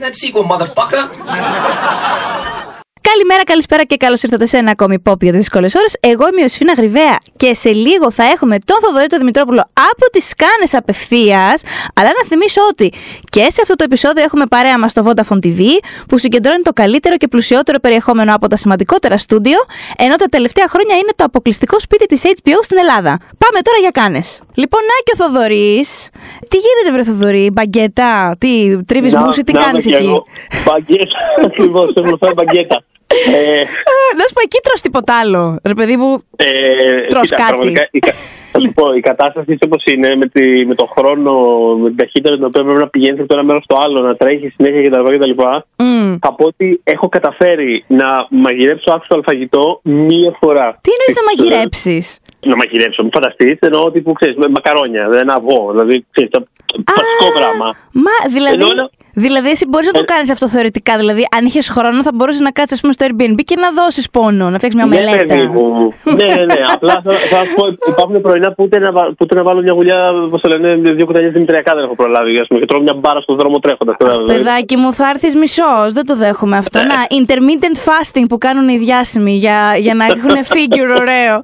that sequel, motherfucker. Καλημέρα, καλησπέρα και καλώς ήρθατε σε ένα ακόμη pop για τις δύσκολες ώρες. Εγώ είμαι η Ιωσήφινα Γρυβαία και σε λίγο θα έχουμε τον Θοδωρή τον Δημητρόπουλο από τις Κάνες απευθείας. Αλλά να θυμίσω ότι και σε αυτό το επεισόδιο έχουμε παρέα μας το Vodafone TV που συγκεντρώνει το καλύτερο και πλουσιότερο περιεχόμενο από τα σημαντικότερα στούντιο, ενώ τα τελευταία χρόνια είναι το αποκλειστικό σπίτι της HBO στην Ελλάδα. Πάμε τώρα για Κάνες. Λοιπόν, να και ο Θοδωρής. Τι γίνεται, βρε Θοδωρή, μπαγκέτα, τι τρίβεις μουσι, τι κάνεις εκεί; Μπαγκέτα, ακριβώς, έχω φάει μπαγκέτα. Ε, να σου πω, εκεί τρως τίποτα άλλο. Ρε παιδί μου, ε, τρως κοίτα, κάτι. πραγματικά, η, κα- θα σου πω, η κατάσταση όπως είναι, με, τη, με τον χρόνο, με την ταχύτητα με την οποία πρέπει να πηγαίνεις από το ένα μέρος στο άλλο, να τρέχεις συνέχεια κτλ. κτλ. Μμ. Θα πω ότι έχω καταφέρει να μαγειρέψω άξιο φαγητό μία φορά. Τι εννοείς να μαγειρέψεις; Να μαγειρέψω, μην φανταστείς. Εννοώ ότι που ξέρεις, με μακαρόνια, δεν αυγό. Δηλαδή, ξέρεις, το βασικό πράγμα. Μα δηλαδή, Εννοώ να- δηλαδή εσύ μπορείς να το Ε, κάνεις αυτό θεωρητικά. Δηλαδή, αν είχες χρόνο, θα μπορούσες να κάτσεις στο Airbnb και να δώσεις πόνο, να φτιάξεις μια Ναι, μελέτα. παιδί μου. ναι, ναι, ναι. Απλά θα, θα σου πω, υπάρχουν πρωινά που ούτε να, βα- που ούτε να βάλω μια γουλιά, πώς το λένε, δύο κουταλιές δημητριακά δεν έχω προλάβει. Ας πούμε, και τρώω μια μπάρα στον δρόμο τρέχοντας. Παιδάκι μου, θα έρθεις μισός. Δεν το δέχομαι αυτό. Ε. Να, intermittent fasting που κάνουν οι διάσημοι για, για να έχουν figure ωραίο.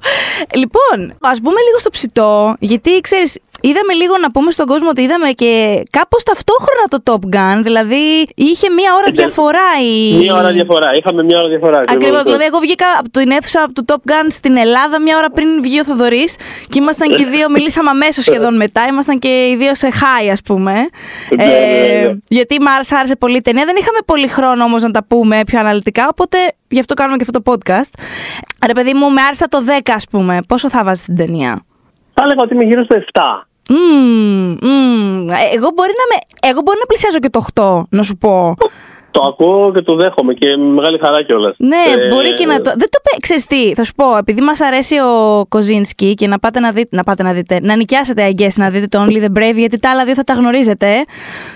Λοιπόν, ας μπούμε λίγο στο ψητό, γιατί ξέρεις, είδαμε λίγο να πούμε στον κόσμο ότι είδαμε και κάπως ταυτόχρονα το Top Gun. Δηλαδή, είχε μία ώρα Ε, διαφορά η. Μία ώρα διαφορά. Είχαμε μία ώρα διαφορά. Ακριβώς. Δηλαδή, εγώ βγήκα από την αίθουσα του Top Gun στην Ελλάδα μία ώρα πριν βγει ο Θοδωρής και ήμασταν και οι δύο, μιλήσαμε αμέσως σχεδόν μετά. Ήμασταν και οι δύο σε high, ας πούμε. Ναι, ναι, ναι. γιατί μ' άρεσε, άρεσε πολύ η ταινία. Δεν είχαμε πολύ χρόνο όμως να τα πούμε πιο αναλυτικά, οπότε γι' αυτό κάνουμε και αυτό το podcast. Ρε, παιδί μου, με άρεσε το 10, ας πούμε. Πόσο θα βάζεις την ταινία; Θα έλεγα ότι είμαι γύρω στο 7. Μμμ, μμμ. Ε, Εγώ μπορεί να, με, εγώ μπορεί να πλησιάζω και το 8, να σου πω. Το ακούω και το δέχομαι και με μεγάλη χαρά κιόλας. Ναι, μπορεί και να το. Δεν το πέ- Ξέρεις τι, θα σου πω, επειδή μας αρέσει ο Κοζίνσκι και να πάτε να, δείτε, να πάτε να δείτε, να νοικιάσετε I guess, να δείτε το Only the Brave, γιατί τα άλλα δύο θα τα γνωρίζετε.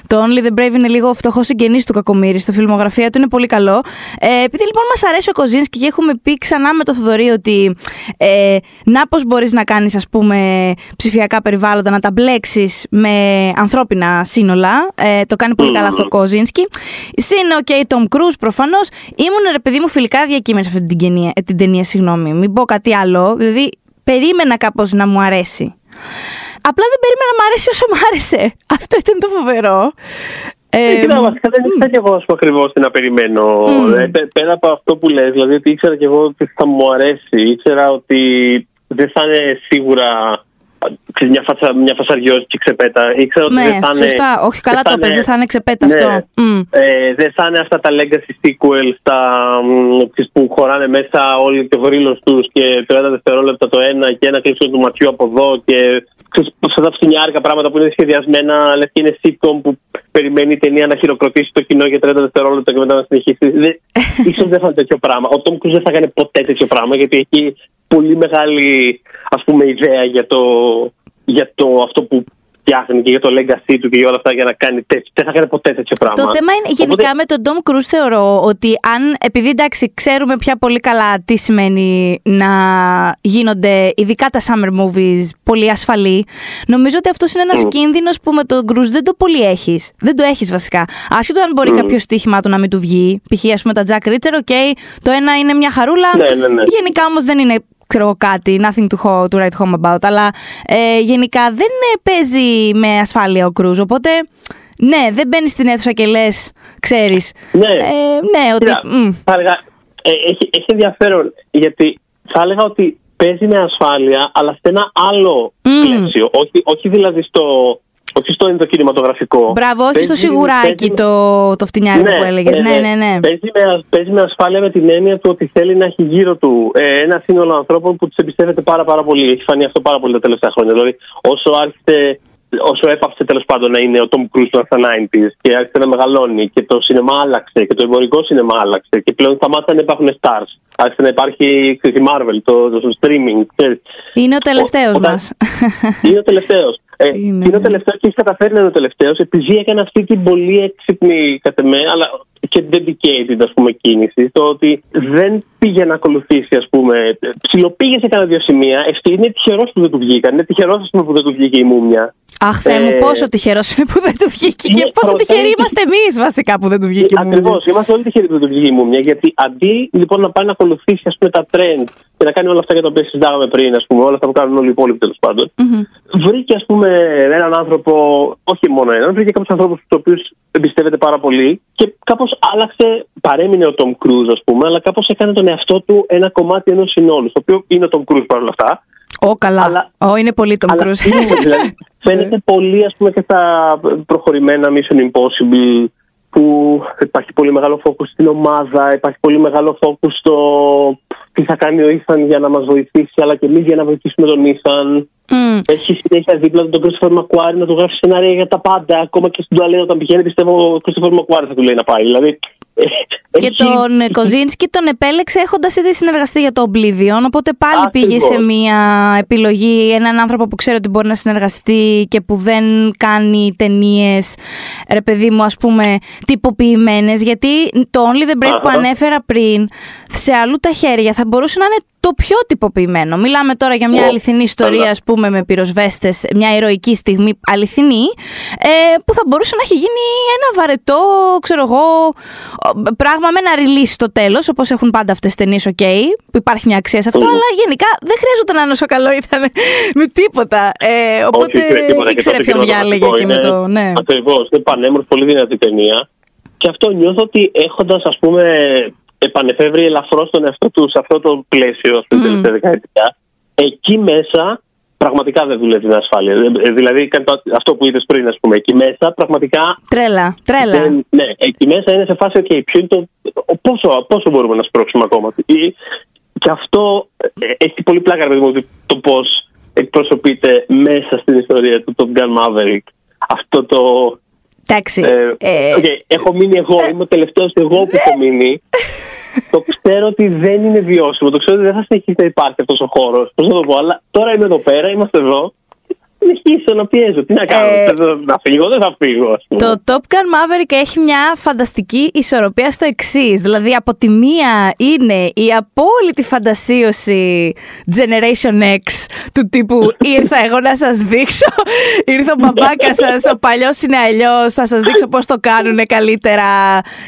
Το Only the Brave είναι λίγο φτωχός συγγενής του Κακομήρη, στο φιλμογραφία του είναι πολύ καλό. Ε, επειδή λοιπόν μας αρέσει ο Κοζίνσκι και έχουμε πει ξανά με το Θοδωρή ότι ε, να πώς μπορείς να κάνεις, ας πούμε, ψηφιακά περιβάλλοντα, να τα μπλέξεις με ανθρώπινα σύνολα. Ε, το κάνει πολύ καλά αυτό ο Κοζίνσκι. Συν, οκ, Tom Cruise προφανώς. Ήμουν ρε παιδί μου φιλικά διακείμενη σε αυτή την ταινία, ε, την ταινία, συγγνώμη. Μην πω κάτι άλλο. Δηλαδή, περίμενα κάπως να μου αρέσει. Απλά δεν περίμενα να μου αρέσει όσο μου άρεσε. Αυτό ήταν το φοβερό. Ε, Κοίτα, βασικά δεν ήξερα κι εγώ ακριβώς τι να περιμένω. Μμμ. Ε, πέ- πέρα από αυτό που λες, δηλαδή ότι ήξερα κι εγώ ότι θα μου αρέσει. Ήξερα ότι δεν θα είναι σίγουρα ξέρεις, μια, φασα, μια φασαριόζικη ξεπέτα. Ήξερα ότι ναι, δεν θα είναι. σωστά. Όχι, καλά δεν θα το πες, είναι- δεν θα είναι ξεπέτα Ναι. αυτό. Μμ. Ε, δεν θα είναι αυτά τα legacy sequels τα, μ, τις που χωράνε μέσα όλοι και ο γρήλος τους και 30 δευτερόλεπτα το ένα και ένα κλείσιμο του ματιού από εδώ και ξέρεις, αυτά τα φτηνιάρικα πράγματα που είναι σχεδιασμένα λες και είναι sitcom που περιμένει η ταινία να χειροκροτήσει το κοινό για 30 δευτερόλεπτα και μετά να συνεχίσει. Δεν, ίσως δεν θα είναι τέτοιο πράγμα. Ο Tom Cruise δεν θα κάνει ποτέ τέτοιο πράγμα γιατί έχει πολύ μεγάλη ας πούμε ιδέα για το, για το αυτό που φτιάχνει και για το legacy του και για όλα αυτά για να κάνει τέτοιο. Δεν θα κάνει ποτέ τέτοιο πράγμα. Το θέμα είναι γενικά με τον Tom Cruise θεωρώ ότι αν, επειδή εντάξει ξέρουμε πια πολύ καλά τι σημαίνει να γίνονται ειδικά τα summer movies πολύ ασφαλή, νομίζω ότι αυτός είναι ένας Μμ. κίνδυνος που με τον Cruise δεν το πολύ έχεις. Δεν το έχεις βασικά. Άσχετο αν μπορεί Μμ. κάποιος στοίχημα του να μην του βγει, π.χ. ας πούμε τα Jack Reacher, οκ, το ένα είναι μια χαρούλα, Ναι, ναι, ναι. γενικά όμως δεν είναι ξέρω εγώ κάτι, nothing to, ho- to write home about, αλλά ε, γενικά δεν ε, παίζει με ασφάλεια ο Κρούζ, οπότε ναι, δεν μπαίνεις στην αίθουσα και λες, ξέρεις. Ναι. Ε, ναι, ότι. Κοίτα, μ, θα έλεγα, ε, έχει, έχει ενδιαφέρον γιατί θα έλεγα ότι παίζει με ασφάλεια, αλλά σε ένα άλλο Μμ. πλαίσιο. Όχι, όχι δηλαδή στο, όχι στο ενδοκινηματογραφικό. Μπράβο, όχι στο Παίζει- σιγουράκι παίζει- το, το φτηνιάρικο που έλεγες. Ναι, ναι, ναι. Παίζει με, παίζει με ασφάλεια με την έννοια του ότι θέλει να έχει γύρω του ε, ένα σύνολο ανθρώπων που τους εμπιστεύεται πάρα, πάρα πολύ. Έχει φανεί αυτό πάρα πολύ τα τελευταία χρόνια. Δηλαδή, όσο άρχισε, όσο έπαψε τέλος πάντων να είναι ο Tom Cruise στα 90s και άρχισε να μεγαλώνει και το σινεμά άλλαξε και το εμπορικό σινεμά άλλαξε και πλέον σταμάτησαν να υπάρχουν stars. Άρχισε να υπάρχει ξέρεις, η Marvel, το, το, το streaming. Ξέρεις. Είναι ο τελευταίος Όταν- μας. Είναι ο τελευταίος. Ε, Είναι, είναι ο ναι. τελευταίο και έχει καταφέρει να είναι ο τελευταίος επειδή έκανε αυτή την πολύ έξυπνη κατ' εμέ, αλλά και dedicated ας πούμε, κίνηση. Το ότι δεν πήγε να ακολουθήσει, ας πούμε. Ψιλοπήγε σε κανένα δύο σημεία. Ευτυχώ είναι τυχερός που δεν του βγήκαν. Είναι τυχερός που δεν του βγήκε η μούμια. Αχ, Θεέ μου, Ε, πόσο τυχερός είναι που δεν του βγήκε είναι και πόσο πρώτα, τυχεροί είναι- είμαστε εμείς βασικά που δεν του βγήκε η Ακριβώς. Μούμια. Είμαστε όλοι τυχεροί που δεν του βγήκε η μούμια. Γιατί αντί λοιπόν να πάει να ακολουθήσει ας πούμε, τα trend και να κάνει όλα αυτά για τα οποία συζητάγαμε πριν, ας πούμε, όλα αυτά που κάνουν όλοι οι υπόλοιποι τέλος πάντων, Μμμ. βρήκε ας πούμε έναν άνθρωπο, όχι μόνο έναν, βρήκε κάποιους ανθρώπους τους οποίους εμπιστεύεται πάρα πολύ και κάπως άλλαξε, παρέμεινε ο Tom Cruise, ας πούμε, αλλά κάπως έκανε τον εαυτό του ένα κομμάτι ενός συνόλου. Το οποίο είναι ο Tom Cruise παρόλα αυτά. Ω, καλά. Αλλά- Ω, είναι πολύ τον Αλλά Κρούζ. είναι, δηλαδή, φαίνεται πολύ ας πούμε και στα προχωρημένα Mission Impossible που υπάρχει πολύ μεγάλο focus στην ομάδα, υπάρχει πολύ μεγάλο focus στο τι θα κάνει ο Ήθαν για να μας βοηθήσει αλλά και εμείς για να βοηθήσουμε τον Ήθαν. Μμ. Έχει συνέχεια δίπλα του τον Christopher McQuarrie να του γράφει σενάρια για τα πάντα. Ακόμα και στην τουαλέτα όταν πηγαίνει, πιστεύω ο Christopher McQuarrie θα του λέει να πάει. Δηλαδή, ε, Και έχει- τον ε, Κοζίνσκι τον επέλεξε έχοντας ήδη συνεργαστεί για το Oblivion. Οπότε πάλι Ακριβώς. πήγε σε μια επιλογή, έναν άνθρωπο που ξέρει ότι μπορεί να συνεργαστεί και που δεν κάνει ταινίες, ρε παιδί μου, ας πούμε, τυποποιημένες. Γιατί το Only the Brave που Αχα. ανέφερα πριν, σε αλλού τα χέρια θα μπορούσε να είναι το πιο τυποποιημένο. Μιλάμε τώρα για μια Ω, αληθινή ιστορία, καλά. ας πούμε, με πυροσβέστες, μια ηρωική στιγμή αληθινή, ε, που θα μπορούσε να έχει γίνει ένα βαρετό, ξέρω εγώ, ο- πράγμα με ένα release στο τέλος, όπως έχουν πάντα αυτές τις ταινίες, OK, που υπάρχει μια αξία σε αυτό, Μμμ. αλλά γενικά δεν χρειάζεται να είναι όσο καλό ήταν με τίποτα. Ε, οπότε Όχι, δεν τίποτα. Και ήξερε το ποιον διάλεγε και με το. Ναι. Ακριβώς. Είναι πανέμορφη, πολύ δυνατή ταινία. Και αυτό νιώθω ότι έχοντας, ας πούμε, επανεφεύρει ελαφρώς τον εαυτό του σε αυτό το πλαίσιο στην Μμμ. τελευταία δεκαετία, εκεί μέσα πραγματικά δεν δουλεύει την ασφάλεια. Ε, Δηλαδή, κάνει το- αυτό που είδες πριν, ας πούμε, εκεί μέσα πραγματικά. Τρέλα, τρέλα. δεν- ναι, εκεί μέσα είναι σε φάση, OK, ποιο είναι το. ο- Πόσο, πόσο μπορούμε να σπρώξουμε ακόμα. Ή- Και αυτό ε, έχει πολύ πλάκα, ρε παιδί μου, ότι το πώς εκπροσωπείται μέσα στην ιστορία του Top Gun Maverick. Αυτό το. Εντάξει. Ε, ε, οκ, έχω μείνει εγώ, είμαι ο τελευταίος εγώ που έχω μείνει. Το ξέρω ότι δεν είναι βιώσιμο. Το ξέρω ότι δεν θα συνεχίσει να υπάρχει αυτός ο χώρος. Πώς να το πω, αλλά τώρα είμαι εδώ πέρα, είμαστε εδώ. Συνεχίσω να πιέζω. Τι να κάνω, Ε, θέλω να φύγω, δεν θα φύγω, ας πούμε. Το Top Gun Maverick έχει μια φανταστική ισορροπία στο εξής. Δηλαδή, από τη μία είναι η απόλυτη φαντασίωση Generation X του τύπου Ήρθα εγώ να σας δείξω. Ήρθε ο μπαμπάκα σας, ο παλιός είναι αλλιώς. Θα σας δείξω πώς το κάνουν καλύτερα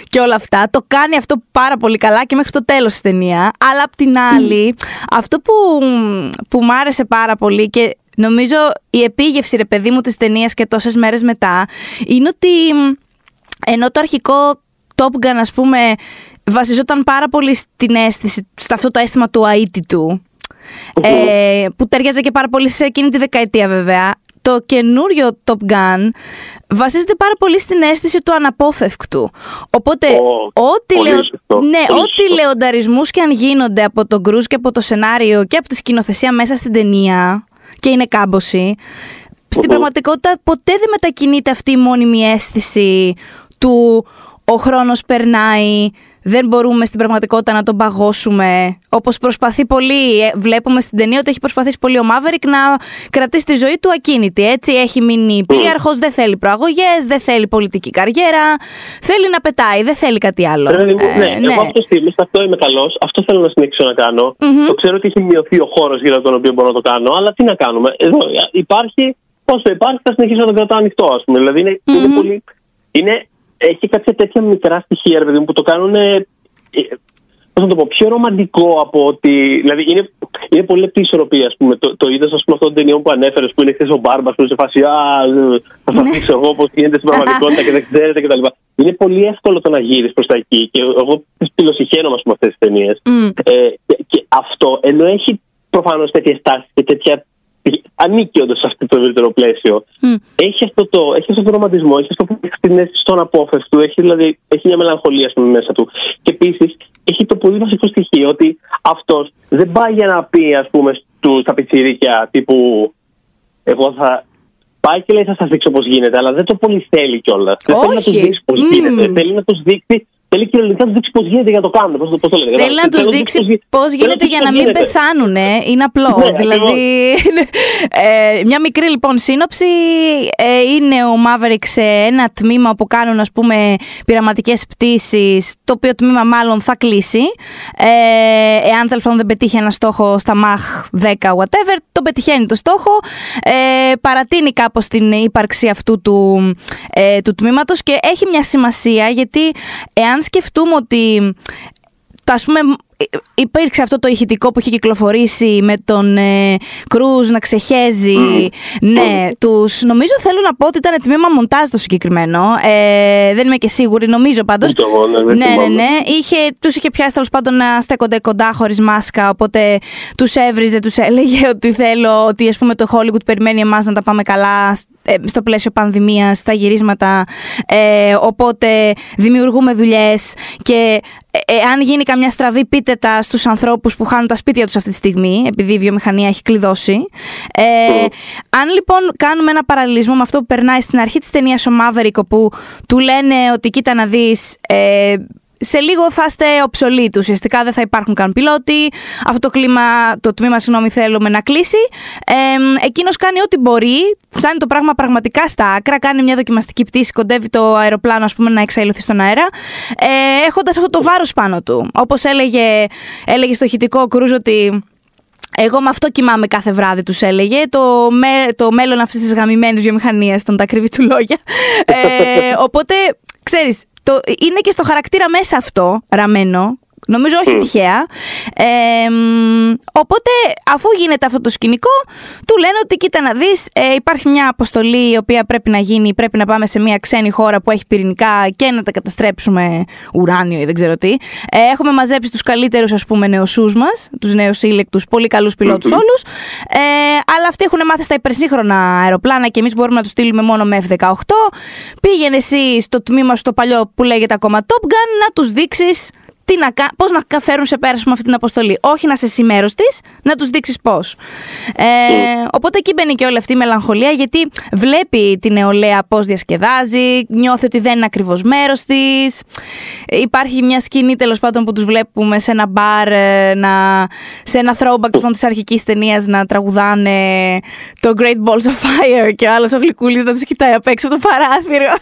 και όλα αυτά. Το κάνει αυτό πάρα πολύ καλά και μέχρι το τέλος της ταινία. Αλλά απ' την άλλη, αυτό που, που μ' άρεσε πάρα πολύ και Νομίζω η επίγευση, ρε παιδί μου, της ταινίας και τόσες μέρες μετά είναι ότι μ, ενώ το αρχικό Top Gun, ας πούμε, βασιζόταν πάρα πολύ στην αίσθηση, σε αυτό το αίσθημα του αίτητου, ε, που ταιριάζει και πάρα πολύ σε εκείνη τη δεκαετία βέβαια. Το καινούριο Top Gun βασίζεται πάρα πολύ στην αίσθηση του αναπόφευκτου. Οπότε, Ω, ό,τι, πολύ λεω... σωστό, ναι, πολύ ό,τι σωστό. λεονταρισμούς και αν γίνονται από τον Κρούζ και από το σενάριο και από τη σκηνοθεσία μέσα στην ταινία και είναι κάμποση, στην Οχο. πραγματικότητα ποτέ δεν μετακινείται αυτή η μόνιμη αίσθηση του ο χρόνος περνάει, δεν μπορούμε στην πραγματικότητα να τον παγώσουμε. Όπως προσπαθεί πολύ, ε, βλέπουμε στην ταινία ότι έχει προσπαθήσει πολύ ο Μαύρικ να κρατήσει τη ζωή του ακίνητη. Έτσι έχει μείνει πλοίαρχος, δεν θέλει προαγωγές, δεν θέλει πολιτική καριέρα, θέλει να πετάει, δεν θέλει κάτι άλλο. Ρε παιδί μου, Ε, ναι, εγώ αυτό στιγμή, σε αυτό είμαι καλός. Αυτό θέλω να συνεχίσω να κανω Μμμ. Το ξέρω ότι έχει μειωθεί ο χώρος γύρω από τον οποίο μπορώ να το κάνω, αλλά τι να κάνουμε. Εδώ υπάρχει, όσο υπάρχει, θα συνεχίσω να τον κρατάω ανοιχτό, ας πούμε. Δηλαδή είναι, είναι Μμμ. πολύ. Είναι, έχει κάποια τέτοια μικρά στοιχεία, ρε παιδί μου, που το κάνουν. Ε, Πώς να το πω, πιο ρομαντικό από ότι. Δηλαδή είναι, είναι πολύ λεπτή ισορροπία, ας πούμε. Το, το είδο, ας πούμε, αυτών των ταινιών που ανέφερες, που είναι χθε ο Μπάρμπα, που είναι σε φάση. Α, θα σας δείξω εγώ πώς γίνεται στην πραγματικότητα και δεν ξέρετε κτλ. Είναι πολύ εύκολο το να γύρει προς τα εκεί. Και εγώ τις πυλοσυχαίνομαι, ας πούμε, αυτές τις ταινίες. Μμ. Ε, και, και αυτό, ενώ έχει προφανώς τέτοιες τάσεις και τέτοια. Ανήκει όντως σε αυτό το ευρύτερο πλαίσιο. Μμ. Έχει αυτό, το, έχει αυτό το ρομαντισμό, έχει αυτό που έχει την αίσθηση στον απόφευκτο, έχει, δηλαδή, έχει μια μελαγχολία ας πούμε, μέσα του. Και επίσης έχει το πολύ βασικό στοιχείο ότι αυτός δεν πάει για να πει, ας πούμε, στου, στα πιτσιρίκια τύπου Εγώ θα. Πάει και λέει θα σας δείξω πώς γίνεται, αλλά δεν το πολύ θέλει κιόλας. Δεν θέλει να τους Όχι. δείξει πώς Μμμ. γίνεται. Θέλει να τους δείξει. Θέλει κυριολεκτικά να του δείξει πώς γίνεται για να το κάνουν. Πώς το, πώς το λένε. Θέλει κατάλαβες. να τους Θέλω δείξει πώς γι- πώς θέλω γίνεται τους για πώς να μην γίνεται. πεθάνουν. Είναι απλό. Ναι, δηλαδή. ε, μια μικρή λοιπόν σύνοψη. ε, είναι ο ο Maverick σε ένα τμήμα που κάνουν ας πούμε πειραματικές πτήσεις το οποίο τμήμα μάλλον θα κλείσει ε, εάν τέλος δεν πετύχει ένα στόχο στα Mach 10 whatever το πετυχαίνει το στόχο ε, παρατείνει κάπως την ύπαρξη αυτού του, ε, του τμήματος και έχει μια σημασία γιατί εάν σκεφτούμε ότι το ας πούμε υπήρξε αυτό το ηχητικό που είχε κυκλοφορήσει με τον ε, Κρούζ να ξεχέζει. Ναι, τους νομίζω θέλω να πω ότι ήταν τμήμα μοντάζ το συγκεκριμένο. Ε, δεν είμαι και σίγουρη, νομίζω πάντως. Ναι, ναι, ναι, ναι. Είχε, τους είχε πιάσει τέλος πάντων να στέκονται κοντά χωρίς μάσκα, οπότε τους έβριζε, τους έλεγε ότι θέλω, ότι ας πούμε το Hollywood περιμένει εμάς να τα πάμε καλά ε, στο πλαίσιο πανδημίας, στα γυρίσματα, ε, οπότε δημιουργούμε δουλειές και εάν γίνει καμιά στραβή πείτε τα στους ανθρώπους που χάνουν τα σπίτια τους αυτή τη στιγμή επειδή η βιομηχανία έχει κλειδώσει. Ε, αν λοιπόν κάνουμε ένα παραλληλισμό με αυτό που περνάει στην αρχή της ταινίας ο Μαύρικο που του λένε ότι κοίτα να δεις ε, σε λίγο θα είστε οψολίτους. Ουσιαστικά δεν θα υπάρχουν καν πιλότοι. Αυτό το, κλίμα, το τμήμα συγγνώμη, θέλουμε να κλείσει. Ε, Εκείνος κάνει ό,τι μπορεί. Φτάνει το πράγμα πραγματικά στα άκρα. Κάνει μια δοκιμαστική πτήση. Κοντεύει το αεροπλάνο, ας πούμε, να εξαϊλωθεί στον αέρα. Ε, Έχοντας αυτό το βάρος πάνω του. Όπως έλεγε, έλεγε στο ηχητικό Κρούζ ότι εγώ με αυτό κοιμάμαι κάθε βράδυ, τους έλεγε. Το, με, το μέλλον αυτής της γαμημένης βιομηχανίας ήταν τα ακριβή του λόγια. Ε, οπότε, ξέρεις, το, είναι και στο χαρακτήρα μέσα αυτό ραμμένο. Νομίζω όχι τυχαία. Ε, οπότε, αφού γίνεται αυτό το σκηνικό, του λένε ότι κοίτα να δεις, ε, υπάρχει μια αποστολή η οποία πρέπει να γίνει. Πρέπει να πάμε σε μια ξένη χώρα που έχει πυρηνικά και να τα καταστρέψουμε ουράνιο ή δεν ξέρω τι. Ε, έχουμε μαζέψει τους καλύτερους, ας πούμε, νεοσούς μας, τους νέου σύλλεκτου, πολύ καλούς πιλότους όλους. Ε, αλλά αυτοί έχουν μάθει στα υπερσύγχρονα αεροπλάνα και εμείς μπορούμε να τους στείλουμε μόνο με F-18. Πήγαινε εσύ στο τμήμα στο παλιό που λέγεται ακόμα Top Gun να τους δείξεις τι να, πώς να φέρουν σε πέρασμα αυτή την αποστολή. Όχι να σε εσύ μέρος της, να τους δείξεις πώς. Ε, οπότε εκεί μπαίνει και όλη αυτή η μελαγχολία, γιατί βλέπει την νεολαία πώς διασκεδάζει, νιώθει ότι δεν είναι ακριβώς μέρος της. Υπάρχει μια σκηνή τέλος πάντων που τους βλέπουμε σε ένα μπαρ, ε, να, σε ένα throwback της αρχικής ταινίας να τραγουδάνε το Great Balls of Fire και ο άλλος ο γλυκούλης να του κοιτάει απ' έξω από το παράθυρο.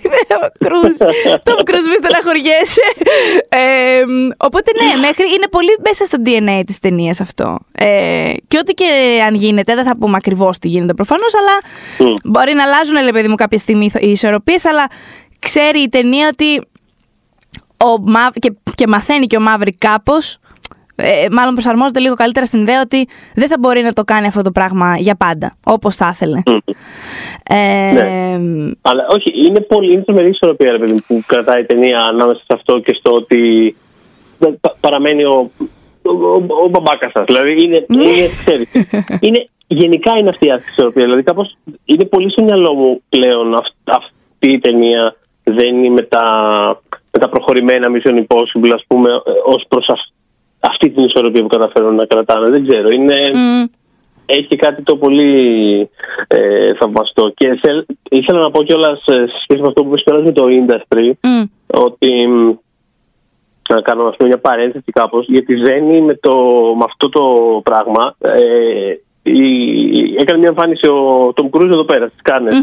Κρούζ, το Κρούζ, μη στεναχωριέσαι. Ε, Οπότε ναι, μέχρι είναι πολύ μέσα στο DNA της ταινίας αυτό. Ε, και ό,τι και αν γίνεται, δεν θα πούμε ακριβώς τι γίνεται προφανώς, αλλά μπορεί να αλλάζουν, λέει παιδί μου, κάποια στιγμή οι ισορροπίες, αλλά ξέρει η ταινία ότι. Ο και, και μαθαίνει και ο Μαύρη κάπως ε, μάλλον προσαρμόζεται λίγο καλύτερα στην ιδέα ότι δεν θα μπορεί να το κάνει αυτό το πράγμα για πάντα, όπως θα ήθελε. Ε, ναι. Αλλά όχι, είναι πολύ είναι τρομερή ισορροπία που κρατάει η ταινία ανάμεσα σε αυτό και στο ότι παραμένει ο, ο, ο, ο μπαμπάκας σας. Δηλαδή είναι, ναι. είναι, ξέρεις, είναι, γενικά είναι αυτή η ισορροπίας. Δηλαδή κάπως είναι πολύ στο μυαλό μου πλέον αυ, αυτή η ταινία δεν είναι με τα, με τα προχωρημένα Mission Impossible ας πούμε ως προς αυτή την ισορροπία που καταφέρουν να κρατάνε. Δεν ξέρω. Είναι, Έχει κάτι το πολύ ε, θαυμαστό. Και ήθελα να πω κιόλας σε σχέση με αυτό που είπες με το industry, ότι να κάνω ας πούμε, μια παρένθεση κάπως, γιατί Ζένη με, το, με αυτό το πράγμα ε, η, έκανε μια εμφάνιση ο Τόμ Κρούζ εδώ πέρα στις κανες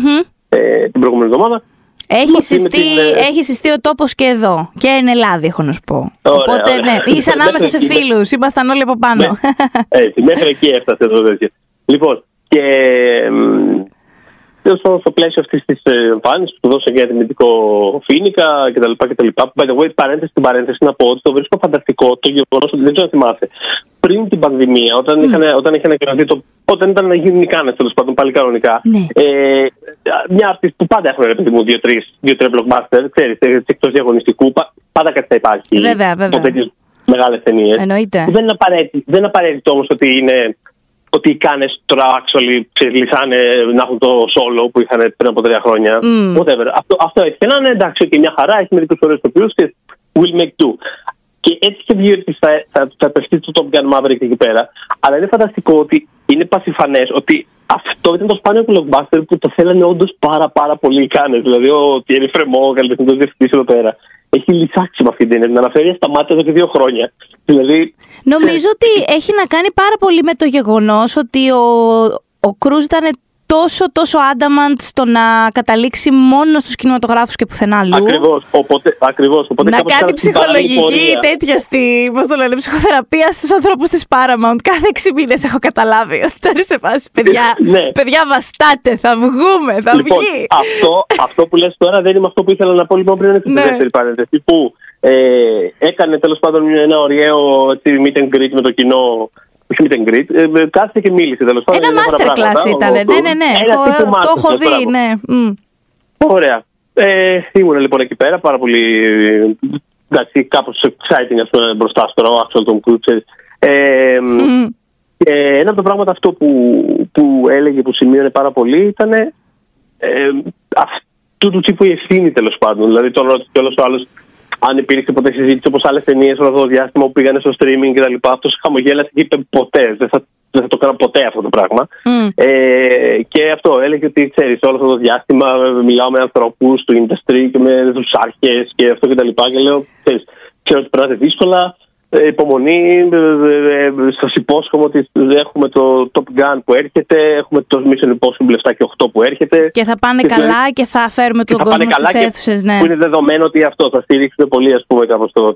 ε, την προηγούμενη εβδομάδα έχει συστεί, ε, έχει συστεί ο τόπος και εδώ. Και εν Ελλάδα, έχω να σου πω. Ωραία, Οπότε, ωραία. ναι, είσαι ανάμεσα σε φίλους. Ήμασταν όλοι από πάνω. Ναι. Έτσι, μέχρι εκεί έφτασε το τέτοιο. Λοιπόν, και στο, στο πλαίσιο αυτής της ε, εμφάνισης που δώσε για τιμητικό φίνικα κτλ. κτλ. By the way, παρένθεση στην παρένθεση να πω ότι το βρίσκω φανταστικό το γεγονός ότι δεν ξέρω αν θυμάστε. Πριν την πανδημία, όταν, mm. είχαν, όταν είχε ανακοινωθεί το. Όταν ήταν να γίνουν οι κάνες, τέλος πάντων, πάλι κανονικά. Ναι. Ε, μια αυτή που πάντα έχουν ρε παιδί μου δύο-τρεις δύο, blockbuster, ξέρεις, εκτός διαγωνιστικού, πάντα κάτι θα υπάρχει. Βέβαια, βέβαια. Μεγάλες ταινίες. Εννοείται. Δεν είναι απαραίτητο, δεν είναι απαραίτητο όμως ότι είναι ότι οι κάνες τώρα actually ξελισσάνε να έχουν το solo που είχαν πριν από τρία χρόνια. Mm. Whatever. Αυτό, αυτό έτσι. Να είναι εντάξει, και μια χαρά, έχει μερικούς φορέ το και will make do. Και έτσι και βγει ότι θα, θα, θα πεφτεί το Top Gun Maverick εκεί πέρα. Αλλά είναι φανταστικό ότι είναι πασιφανές ότι αυτό ήταν το σπάνιο blockbuster που το θέλανε όντως πάρα πάρα πολύ οι κάνες. Δηλαδή ο Thierry Fremont, ο καλλιτεχνικό διευθυντής εδώ πέρα, έχει λυσάξει με αυτή την έννοια. Να αναφέρει στα μάτια εδώ και δύο χρόνια. Δηλαδή, Νομίζω ότι έχει να κάνει πάρα πολύ με το γεγονός ότι ο, ο Κρούζ ήταν τόσο, τόσο adamant στο να καταλήξει μόνο στους κινηματογράφους και πουθενά αλλού. Ακριβώς. Οπότε, ακριβώς, οπότε να κάνει ψυχολογική τέτοια στη, πώς το λένε, ψυχοθεραπεία στους ανθρώπους της Paramount. Κάθε έξι μήνες έχω καταλάβει ότι ήταν σε φάση, παιδιά, ναι. παιδιά βαστάτε, θα βγούμε, θα λοιπόν, βγει. Αυτό, αυτό που λες τώρα δεν είναι αυτό που ήθελα να πω λοιπόν πριν την ναι. δεύτερη παρένθεση που ε, έκανε τέλος πάντων ένα ωραίο meet and greet με το κοινό όχι meet and greet, ε, κάθισε και μίλησε τέλος πάντων. Ένα masterclass ήταν. Ναι, ναι, ναι. Έχω, το έχω δει, ναι. Ωραία. Ε, ήμουν λοιπόν εκεί πέρα πάρα πολύ. Εντάξει, κάπως exciting αυτό μπροστά στο Axel Tom Cruise. Ε, mm. Και ένα από τα πράγματα αυτό που, που έλεγε, που σημείωνε πάρα πολύ ήταν ε, αυτού του τύπου η ευθύνη τέλος πάντων. Δηλαδή, τον ρώτησε κιόλα ο άλλος αν υπήρξε ποτέ συζήτηση όπως άλλες ταινίες όλο αυτό το διάστημα που πήγανε στο streaming κτλ. Αυτός χαμογέλασε και είπε ποτέ. Δεν θα, δεν θα το κάνω ποτέ αυτό το πράγμα. Mm. Ε, και αυτό έλεγε ότι ξέρεις, όλο αυτό το διάστημα μιλάω με ανθρώπους του industry και με τους άρχες και αυτό κτλ. Και, και λέω, ξέρεις, ξέρω ότι περνάτε δύσκολα. Ε, υπομονή. Ε, ε, Σα υπόσχομαι ότι έχουμε το Top Gun που έρχεται, έχουμε το Mission Impossible 7 και 8 που έρχεται. Και θα πάνε και καλά και θα φέρουμε τον κόσμο στις αίθουσες. Ναι. Που είναι δεδομένο ότι αυτό θα στηρίξουμε πολύ, ας πούμε, κάπως το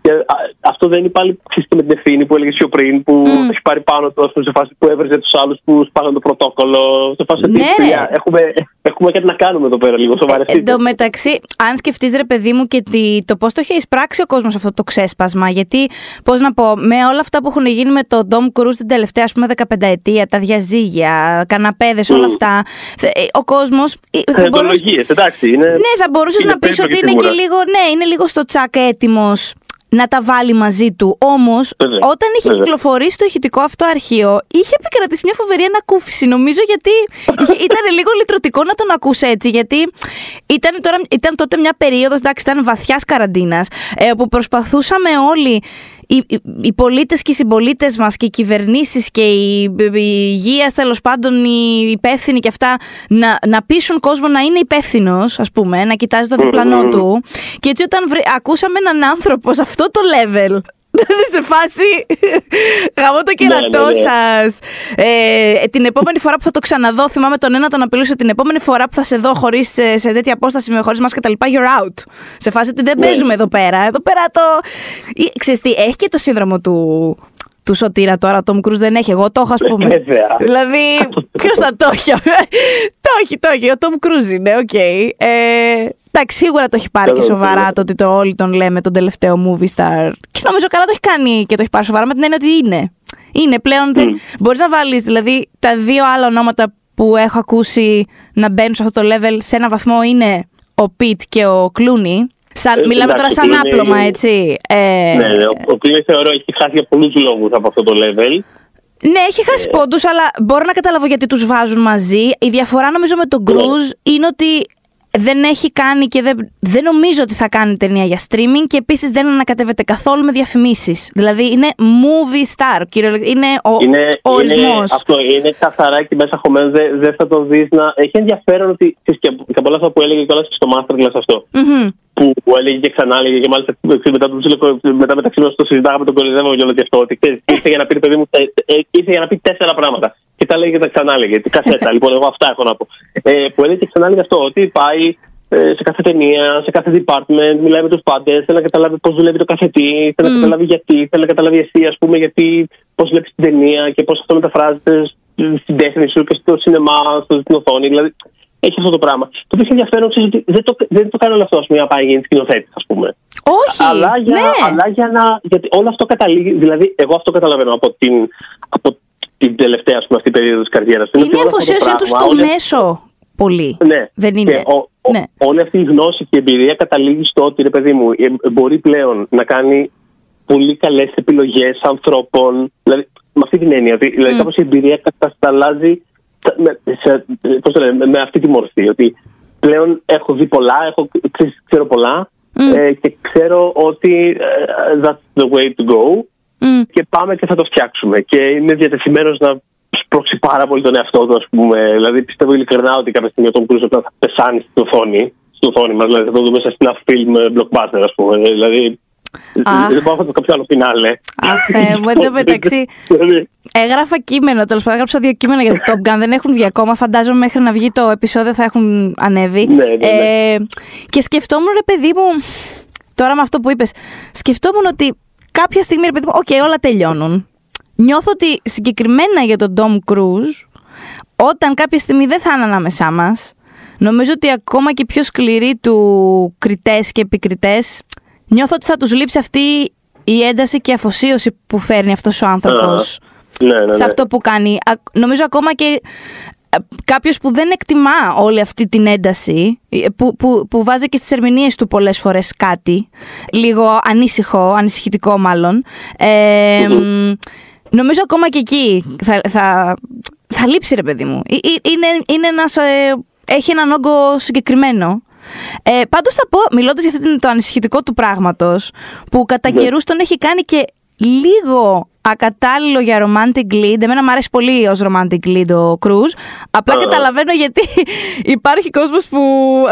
Και αυτό δεν είναι πάλι με την ευθύνη που έλεγες πιο πριν, που mm. έχει πάρει πάνω του σε φάση που έβριζε τους άλλους που σπάσαν το πρωτόκολλο. Σε φάση ναι. έχουμε, έχουμε κάτι να κάνουμε εδώ πέρα, λίγο σοβαρά. Εν τω μεταξύ, αν σκεφτείς ρε παιδί μου και το πώς το έχει εισπράξει ο κόσμος αυτό το ξέσπασμα, γιατί πώς να πω, με όλα αυτά που έχουν γίνει με τον Ντόμ Κρού την τελευταία ας πούμε 15 ετία, τα διαζύγια, καναπέδες, όλα αυτά. Ε, ο κόσμος. Ε, μπορούσε... εντάξει. Είναι... Ναι, θα μπορούσες να πεις ότι είναι και λίγο. Ναι, είναι λίγο στο τσακ έτοιμος να τα βάλει μαζί του. Όμως, όταν είχε κυκλοφορήσει το ηχητικό αυτό αρχείο, είχε επικρατήσει μια φοβερή ανακούφιση. Νομίζω γιατί ήταν λίγο λυτρωτικό να τον ακούσει έτσι. Γιατί ήταν, τώρα, ήταν τότε μια περίοδος, εντάξει, ήταν βαθιάς καραντίνας, ε, που προσπαθούσαμε όλοι οι, οι πολίτες και οι συμπολίτες μας και οι κυβερνήσεις και οι, οι υγείας τέλος πάντων οι υπεύθυνοι και αυτά να, να πείσουν κόσμο να είναι υπεύθυνος, ας πούμε, να κοιτάζει το διπλανό του. Και έτσι όταν ακούσαμε έναν άνθρωπο σε αυτό το level σε φάση. Γαμώ το κερατό ναι, ναι, ναι. σα. Ε, την επόμενη φορά που θα το ξαναδώ, θυμάμαι τον ένα τον απειλούσε. Την επόμενη φορά που θα σε δω χωρίς σε, σε τέτοια απόσταση με χωρίς μα και τα λοιπά, you're out. Σε φάση ότι δεν παίζουμε εδώ πέρα. Εδώ πέρα το. Ξέρεις τι, έχει και το σύνδρομο του, του σωτήρα τώρα, το Tom δεν έχει. Εγώ το έχω, ας πούμε. δηλαδή, ποιος θα το έχει. το έχει, το έχει. Ο Tom Cruise είναι, οκ. Okay. Ε, Εντάξει, σίγουρα το έχει πάρει και σοβαρά το ότι το όλοι τον λέμε τον τελευταίο movie star. Και νομίζω καλά το έχει κάνει και το έχει πάρει σοβαρά με την έννοια ότι είναι. Είναι πλέον. Mm. Μπορείς να βάλεις δηλαδή τα δύο άλλα ονόματα που έχω ακούσει να μπαίνουν σε αυτό το level σε ένα βαθμό είναι ο Πιτ και ο Κλούνι. Σαν, ε, μιλάμε τώρα σαν άπλωμα, έτσι. Ε, ναι, ναι, ο Κλούνι θεωρώ έχει χάσει για πολλούς λόγους από αυτό το level. Ναι, έχει χάσει ε... πόντους, αλλά μπορώ να καταλάβω γιατί τους βάζουν μαζί. Η διαφορά νομίζω με τον Κρούζ ναι. είναι ότι δεν έχει κάνει και δεν, δεν νομίζω ότι θα κάνει ταινία για streaming και επίσης δεν ανακατεύεται καθόλου με διαφημίσεις. Δηλαδή είναι movie star, είναι ο είναι, ορισμός. αυτό είναι καθαρά και μέσα χωμένος, δεν δε θα το δεις να... Έχει ενδιαφέρον ότι και, και πολλά αυτά που έλεγε κιόλας και στο masterclass αυτό. Mm-hmm. Που, που έλεγε και ξανά έλεγε και μάλιστα μετά, το, μετά μεταξύ μας το συζητάγαμε τον κορυδεύω για όλο και αυτό ότι ήρθε για να πει παιδί μου ε, ήρθε για να πει τέσσερα πράγματα και τα λέει και τα ξανάλεγε. Τι κασέτα, λοιπόν, εγώ αυτά έχω να πω. Ε, που έλεγε και ξανάλεγε αυτό, ότι πάει ε, σε κάθε ταινία, σε κάθε department, μιλάει με τους πάντες, θέλει να καταλάβει πώς δουλεύει το κάθε τι, θέλει mm. να καταλάβει γιατί, θέλει να καταλάβει εσύ, ας πούμε, γιατί πώς βλέπεις την ταινία και πώς αυτό μεταφράζεται στην τέχνη σου και στο σινεμά, στην οθόνη. Δηλαδή, έχει αυτό το πράγμα. Το οποίο έχει ενδιαφέρον, ξέρεις ότι δεν το, δεν το κάνει όλο αυτό, ας πούμε, να πάει γίνει σκηνοθέτης, ας πούμε. Όχι. Αλλά για, ναι. αλλά για να. Γιατί όλο αυτό καταλήγει. Δηλαδή, εγώ αυτό καταλαβαίνω από την, από την τελευταία πούμε, αυτή περίοδο της καριέρας Είναι η αφοσίωσή τους στο μέσο πολύ. Ναι. Δεν είναι. ναι. όλη αυτή η γνώση και η εμπειρία καταλήγει στο ότι ρε παιδί μου ε, μπορεί πλέον να κάνει πολύ καλές επιλογές ανθρώπων. Δηλαδή, με αυτή την έννοια. Δηλαδή, mm. κάπως η εμπειρία κατασταλάζει με, με αυτή τη μορφή. Ότι πλέον έχω δει πολλά, έχω, ξέρω πολλά ε, και ξέρω ότι uh, that's the way to go και πάμε και θα το φτιάξουμε. Και είναι διατεθειμένος να σπρώξει πάρα πολύ τον εαυτό του, ας πούμε. Δηλαδή πιστεύω ειλικρινά ότι κάποια στιγμή ο Tom Cruise θα πεσάνει στην οθόνη, στην οθόνη μας. Δηλαδή θα το δούμε σε ένα film blockbuster, ας πούμε. Δηλαδή Δεν μπορώ να δω κάποιο άλλο φινάλε. Αχ, ε, μου εν μεταξύ. Δηλαδή, Έγραφα κείμενο, τέλος πάντων. Έγραψα δύο κείμενα για το Top Gun. Δεν έχουν βγει ακόμα. Φαντάζομαι μέχρι να βγει το επεισόδιο θα έχουν ανέβει. Ναι, ναι, ναι. Ε, και σκεφτόμουν, ρε παιδί μου, τώρα με αυτό που είπες, σκεφτόμουν ότι κάποια στιγμή, ρε παιδί μου, οκ, όλα τελειώνουν. Νιώθω ότι συγκεκριμένα για τον Tom Cruise, όταν κάποια στιγμή δεν θα είναι ανάμεσά μας, νομίζω ότι ακόμα και οι πιο σκληροί του κριτές και επικριτές, νιώθω ότι θα τους λείψει αυτή η ένταση και η αφοσίωση που φέρνει αυτός ο άνθρωπος Α, ναι, ναι, ναι. σε αυτό που κάνει. Α, Νομίζω ακόμα και κάποιος που δεν εκτιμά όλη αυτή την ένταση, ε, που, που, που βάζει και στις ερμηνείες του πολλές φορές κάτι, λίγο ανήσυχο, ανησυχητικό μάλλον, ε, μ, νομίζω ακόμα και εκεί θα, θα, θα λείψει ρε παιδί μου. Ε, ε, Είναι, είναι ένας, ε, έχει έναν όγκο συγκεκριμένο. Ε, Πάντως θα πω, μιλώντας για αυτό το ανησυχητικό του πράγματος, που κατά Ναι. καιρούς τον έχει κάνει και λίγο ακατάλληλο για romantic lead. Εμένα μου αρέσει πολύ ως romantic lead ο Cruz. Απλά Α. καταλαβαίνω γιατί υπάρχει κόσμος που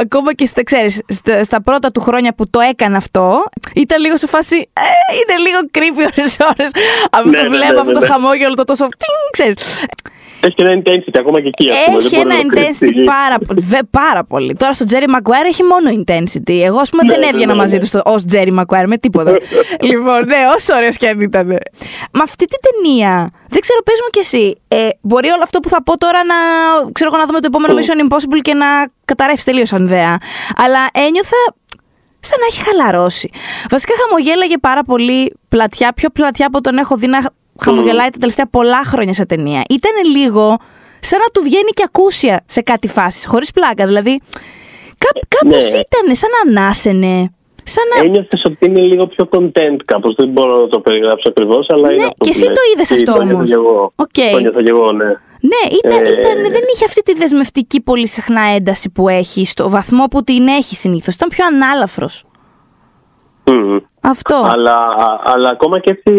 ακόμα και στα, ξέρεις, στα, στα πρώτα του χρόνια που το έκανε αυτό, ήταν λίγο σε φάση, ε, είναι λίγο creepy ώρες ώρες. Αυτό Ναι, το ναι, βλέπω, ναι, αυτό ναι, το ναι. χαμόγελο, το τόσο, τινγκ, ξέρεις. Έχει και ένα intensity ακόμα και εκεί. ας πούμε, Έχει δεν μπορεί ένα να το intensity κρυφτεί. πάρα, πολύ- βε- πάρα πολύ. Τώρα στο Jerry Maguire έχει μόνο intensity. Εγώ, ας πούμε, Ναι, δεν ναι, έβγαινα ναι, μαζί ναι. τους στο- ως Jerry Maguire με τίποτα. λοιπόν, ναι, όσο ωραίος και αν ήταν. Με αυτή την ταινία, δεν ξέρω, πες μου κι εσύ, ε, μπορεί όλο αυτό που θα πω τώρα να, ξέρω εγώ, να δούμε το επόμενο Mission Impossible και να καταρρεύσει τελείως σαν ιδέα. Αλλά ένιωθα σαν να έχει χαλαρώσει. Βασικά χαμογέλαγε πάρα πολύ πλατιά, πιο πλατιά από τον έχω δει να χαμογελάει τα τελευταία πολλά χρόνια σε ταινία. Ήταν λίγο σαν να του βγαίνει και ακούσια σε κάτι φάση, χωρίς πλάκα. Δηλαδή, κά, κάπως ναι. ήταν, σαν να ανάσαινε. Σαν να... Ένιωθες ότι είναι λίγο πιο content κάπως. Δεν μπορώ να το περιγράψω ακριβώς, αλλά Ναι, είναι αυτό και που εσύ λες. το είδες Και αυτό το νιώθω όμως. κι εγώ. Οκ. Το νιώθω κι εγώ, ναι. Ναι, ήταν, Ε, ήταν, δεν είχε αυτή τη δεσμευτική πολύ συχνά ένταση που έχει, στο βαθμό που την έχει συνήθως. Ήταν πιο ανάλαφρος. Μμμ. Αυτό. Αλλά, α- αλλά ακόμα και έτσι.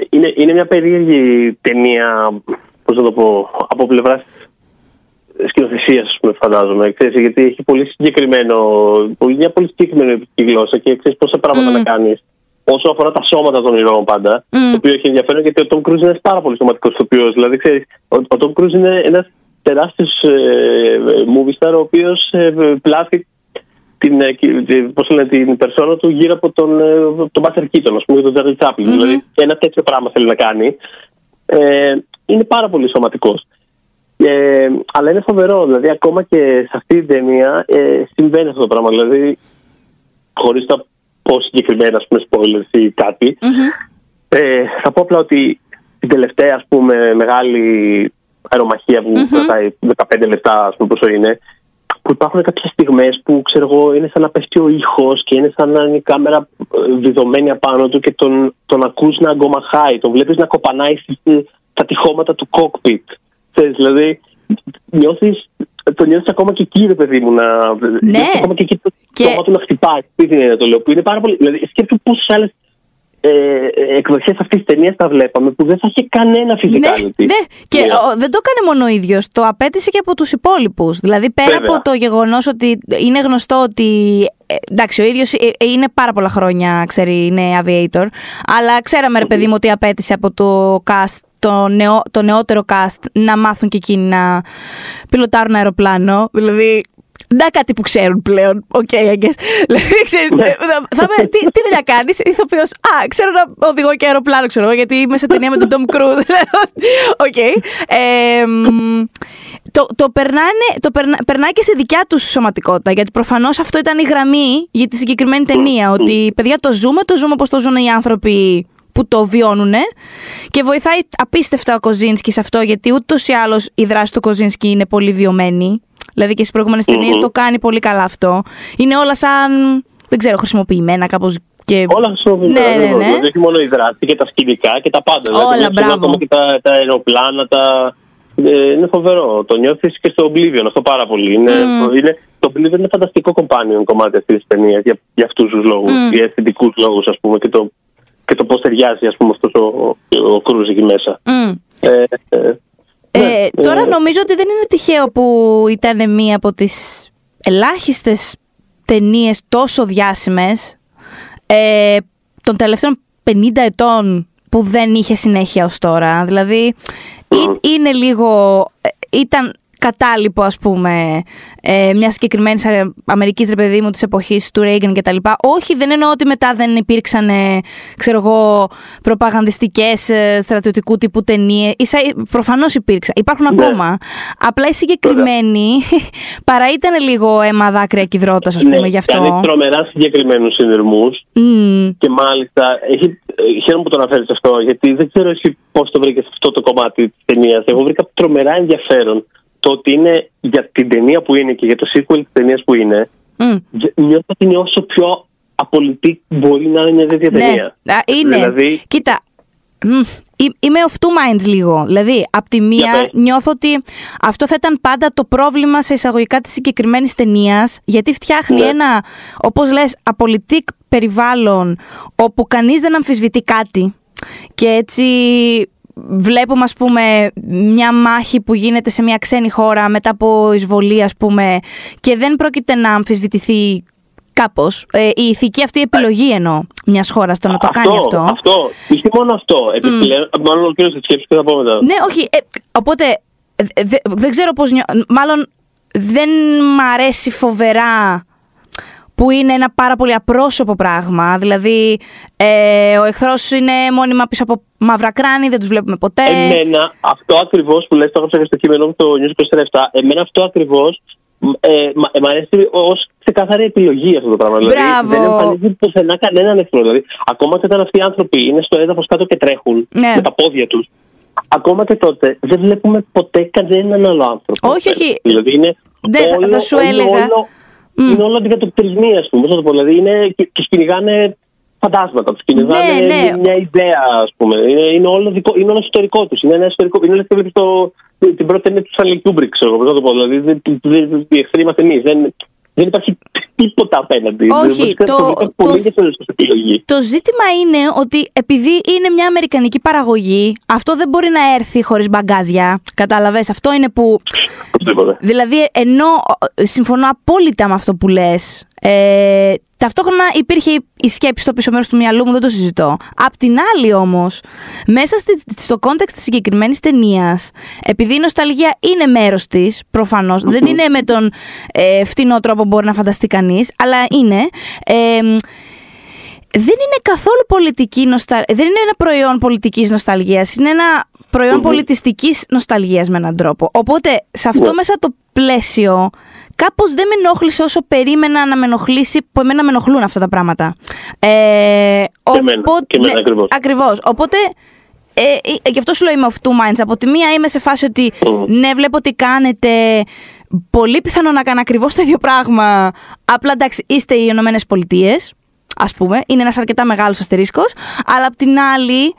Ε, Είναι, είναι μια περίεργη ταινία, πώς να το πω, από πλευράς σκηνοθεσίας, φαντάζομαι. Ξέρεις, γιατί έχει πολύ συγκεκριμένο, πολύ- μια πολύ συγκεκριμένη οπτική γλώσσα και ξέρεις πόσα πράγματα Μμ. να κάνεις. Όσο αφορά τα σώματα των ηρώων πάντα, Μμ. το οποίο έχει ενδιαφέρον γιατί ο Tom Cruise είναι ένας πάρα πολύ σωματικός ηθοποιός. Δηλαδή, ξέρεις, ο, ο Tom Cruise είναι ένας τεράστιος ε, movie star, ο οποίος ε, πλάθει την, ε, και- τη- πώς το λένε, την περσόνα του γύρω από τον, ε, τον Buster Keaton, ας πούμε, τον Charlie Chaplin. Μμμ. Δηλαδή, ένα τέτοιο πράγμα θέλει να κάνει. Ε, είναι πάρα πολύ σωματικός. Ε, αλλά είναι φοβερό, δηλαδή ακόμα και σε αυτή την ταινία ε, συμβαίνει αυτό το πράγμα. Δηλαδή, χωρίς να πω συγκεκριμένα ας πούμε, spoilers ή κάτι, Μμμ. ε, θα πω απλά ότι την τελευταία ας πούμε, μεγάλη αερομαχία που κρατάει 15 λεπτά, ας πούμε, πόσο είναι, που υπάρχουν κάποιες στιγμές που ξέρω εγώ είναι σαν να πέφτει ο ήχος και είναι σαν να είναι η κάμερα ε, βιδωμένη απάνω του και τον, τον ακούς να αγκομαχάει, τον βλέπεις να κοπανάει στις- στα τυχώματα του cockpit. Ξέρεις, δηλαδή νιώθεις, το νιώθεις ακόμα και εκεί ρε παιδί μου να... Ναι. νιώθεις ακόμα και εκεί το Και- στόμα του να χτυπάει. Τι είναι να το λέω, που είναι πάρα πολύ... Δηλαδή σκέφτομαι πόσες άλλες ε, εκδοχές αυτής της ταινίας τα βλέπαμε που δεν θα είχε κανένα φυσικά. Ναι, ναι. Και Ναι. ο- δεν το έκανε μόνο ο ίδιος. Το απέτησε και από τους υπόλοιπους. Δηλαδή, πέρα Βέβαια. από το γεγονός ότι είναι γνωστό ότι. ε, εντάξει, ο ίδιος είναι πάρα πολλά χρόνια, ξέρει, είναι aviator. Αλλά ξέραμε, ρε παιδί μου, ότι απαίτησε από το cast, το, νεό, το νεότερο cast, να μάθουν και εκείνοι να πιλωτάρουν αεροπλάνο. Δηλαδή, να κάτι που ξέρουν πλέον. Οκ, okay, I guess. Δηλαδή, ξέρεις, Ναι. ε, θα, θα με, τι, τι δουλειά κάνεις, ηθοποιός. Α, ξέρω να οδηγώ και αεροπλάνο, ξέρω εγώ, γιατί είμαι σε ταινία με τον Tom Cruise. Οκ. Ε, μ, το, το, περνάνε, το περνα, περνάει και σε δικιά τους σωματικότητα. Γιατί προφανώς αυτό ήταν η γραμμή για τη συγκεκριμένη ταινία. Ότι παιδιά το ζούμε, το ζούμε όπως το ζουν οι άνθρωποι που το βιώνουν και βοηθάει απίστευτα ο Κοζίνσκι σε αυτό γιατί ούτως ή άλλως η δράση του Κοζίνσκι είναι πολύ βιωμένη. Δηλαδή και στις προηγούμενες ταινίες Μμμ. το κάνει πολύ καλά αυτό. Είναι όλα σαν, δεν ξέρω, χρησιμοποιημένα κάπως. Και... Όλα χρησιμοποιούνται. Ναι, ναι, ακριβώς. ναι. Δηλαδή, όχι μόνο η δράση και τα σκηνικά και τα πάντα. Όλα, δηλαδή, μπράβο. Ακόμα και τα, τα αεροπλάνα, τα... Ε, είναι φοβερό. Το νιώθεις και στο Oblivion αυτό πάρα πολύ. Είναι, Μμ. είναι, το Oblivion είναι φανταστικό companion κομμάτι αυτής της ταινίας για, για αυτούς τους λόγους. Μμ. Για αισθητικούς λόγους, ας πούμε, και το, και το πώς ταιριάζει ας πούμε, αυτός ο, ο Κρούζ εκεί μέσα. Μμ. Ε, ε, Ε, ναι, τώρα ε, νομίζω ότι δεν είναι τυχαίο που ήταν μία από τις ελάχιστες ταινίες τόσο διάσημες ε, των τελευταίων 50 ετών που δεν είχε συνέχεια ως τώρα. Δηλαδή, είναι λίγο... Ε, ήταν κατάλοιπο, ας πούμε, ε, μιας συγκεκριμένης Αμερικής, ρε παιδί μου, της εποχής του Ρέιγκαν κτλ. Όχι, δεν εννοώ ότι μετά δεν υπήρξαν, ε, ξέρω εγώ, προπαγανδιστικές ε, στρατιωτικού τύπου ταινίες. Προφανώς υπήρξαν. Υπάρχουν ναι. ακόμα. Απλά οι συγκεκριμένοι παρά ήταν λίγο αίμα δάκρυα κυδρότα, ας πούμε, ναι, γι' αυτό. Κάνει τρομερά συγκεκριμένους συνειρμού. Mm. Και μάλιστα. Έχει, ε, χαίρομαι που το αναφέρεις αυτό, γιατί δεν ξέρω εσύ πώς το βρήκες αυτό το κομμάτι της ταινίας. Εγώ βρήκα τρομερά ενδιαφέρον το ότι είναι για την ταινία που είναι και για το sequel της ταινίας που είναι, mm. νιώθω ότι είναι όσο πιο απολυτή μπορεί να είναι μια τέτοια ναι. ταινία. είναι. Δηλαδή... Κοίτα, Είμαι of two minds λίγο. Δηλαδή, απ' τη μία νιώθω ότι αυτό θα ήταν πάντα το πρόβλημα σε εισαγωγικά της συγκεκριμένης ταινίας, γιατί φτιάχνει ναι. ένα, όπως λες, απολυτικ περιβάλλον όπου κανείς δεν αμφισβητεί κάτι. Και έτσι βλέπουμε ας πούμε μια μάχη που γίνεται σε μια ξένη χώρα μετά από εισβολή ας πούμε και δεν πρόκειται να αμφισβητηθεί κάπως ε, η ηθική αυτή επιλογή εννοώ μιας χώρας το να το κάνει αυτό. Αυτό. Ισχύει μόνο αυτό. Επιπλέον, mm. μάλλον ο κύριο τη σκέψη και θα πω μετά. Ναι, όχι. Ε, οπότε δεν ξέρω πώς. Μάλλον δεν μ' αρέσει φοβερά που είναι ένα πάρα πολύ απρόσωπο πράγμα. Δηλαδή, ε, ο εχθρός είναι μόνιμα πίσω από μαύρα κράνη, δεν τους βλέπουμε ποτέ. Εμένα, αυτό ακριβώς που λες, το έγραψα και στο κείμενο μου το News 27, εμένα αυτό ακριβώς ε, μ' αρέσει ως ξεκαθαρή επιλογή αυτό το πράγμα. Δηλαδή, Μπράβο. Δηλαδή, δεν εμφανίζει πουθενά κανέναν εχθρό. Δηλαδή, ακόμα και όταν αυτοί οι άνθρωποι είναι στο έδαφος κάτω και τρέχουν ναι. με τα πόδια τους, ακόμα και τότε δεν βλέπουμε ποτέ κανέναν άλλο άνθρωπο. Όχι, όχι. Δηλαδή, είναι δεν, όλο, θα σου έλεγα. Όλο, Mm. Είναι όλο αντικατοπτρισμοί, α πούμε. Πώ το πω. Δηλαδή είναι, και, και κυνηγάνε φαντάσματα, του κυνηγάνε ναι, ναι. μια ιδέα, α πούμε. Είναι, είναι, όλο, δικό, είναι όλο ιστορικό του. Είναι ένα ιστορικό. Είναι λε και το, την πρώτη ταινία του Στάνλεϊ Κιούμπρικ, ξέρω εγώ. το πω. Δηλαδή, οι εχθροί είμαστε εμείς. Δεν, δεν υπάρχει τίποτα απέναντι. Όχι, το, το, το, το, ζήτημα είναι ότι επειδή είναι μια αμερικανική παραγωγή, αυτό δεν μπορεί να έρθει χωρίς μπαγκάζια. Κατάλαβες. Αυτό είναι που. Δηλαδή, ενώ συμφωνώ απόλυτα με αυτό που λες, ε, ταυτόχρονα υπήρχε η σκέψη στο πίσω μέρος του μυαλού μου, δεν το συζητώ. Απ' την άλλη όμως, μέσα στη, στο context της συγκεκριμένης ταινίας, επειδή η νοσταλγία είναι μέρος της, προφανώς, δεν είναι με τον ε, φτηνό τρόπο που μπορεί να φανταστεί κανείς, αλλά είναι. Ε, δεν είναι καθόλου πολιτική νοσταλγία. Δεν είναι ένα προϊόν πολιτικής νοσταλγίας. Είναι ένα προϊόν πολιτιστικής νοσταλγίας με έναν τρόπο. Οπότε, σε αυτό ναι. μέσα το πλαίσιο, κάπως δεν με ενόχλησε όσο περίμενα να με ενοχλήσει, που εμένα με ενοχλούν αυτά τα πράγματα. Ε, και εμένα, και εμένα ναι, ακριβώς. ακριβώς. Οπότε, ε, ε, γι' αυτό σου λέω είμαι of two minds. Από τη μία είμαι σε φάση ότι ναι, βλέπω ότι κάνετε. Πολύ πιθανό να κάνω ακριβώς το ίδιο πράγμα. Απλά εντάξει, είστε οι Ηνωμένες Πολιτείες, ας πούμε. Είναι ένας αρκετά μεγάλος αστερίσκος. Αλλά απ' την άλλη,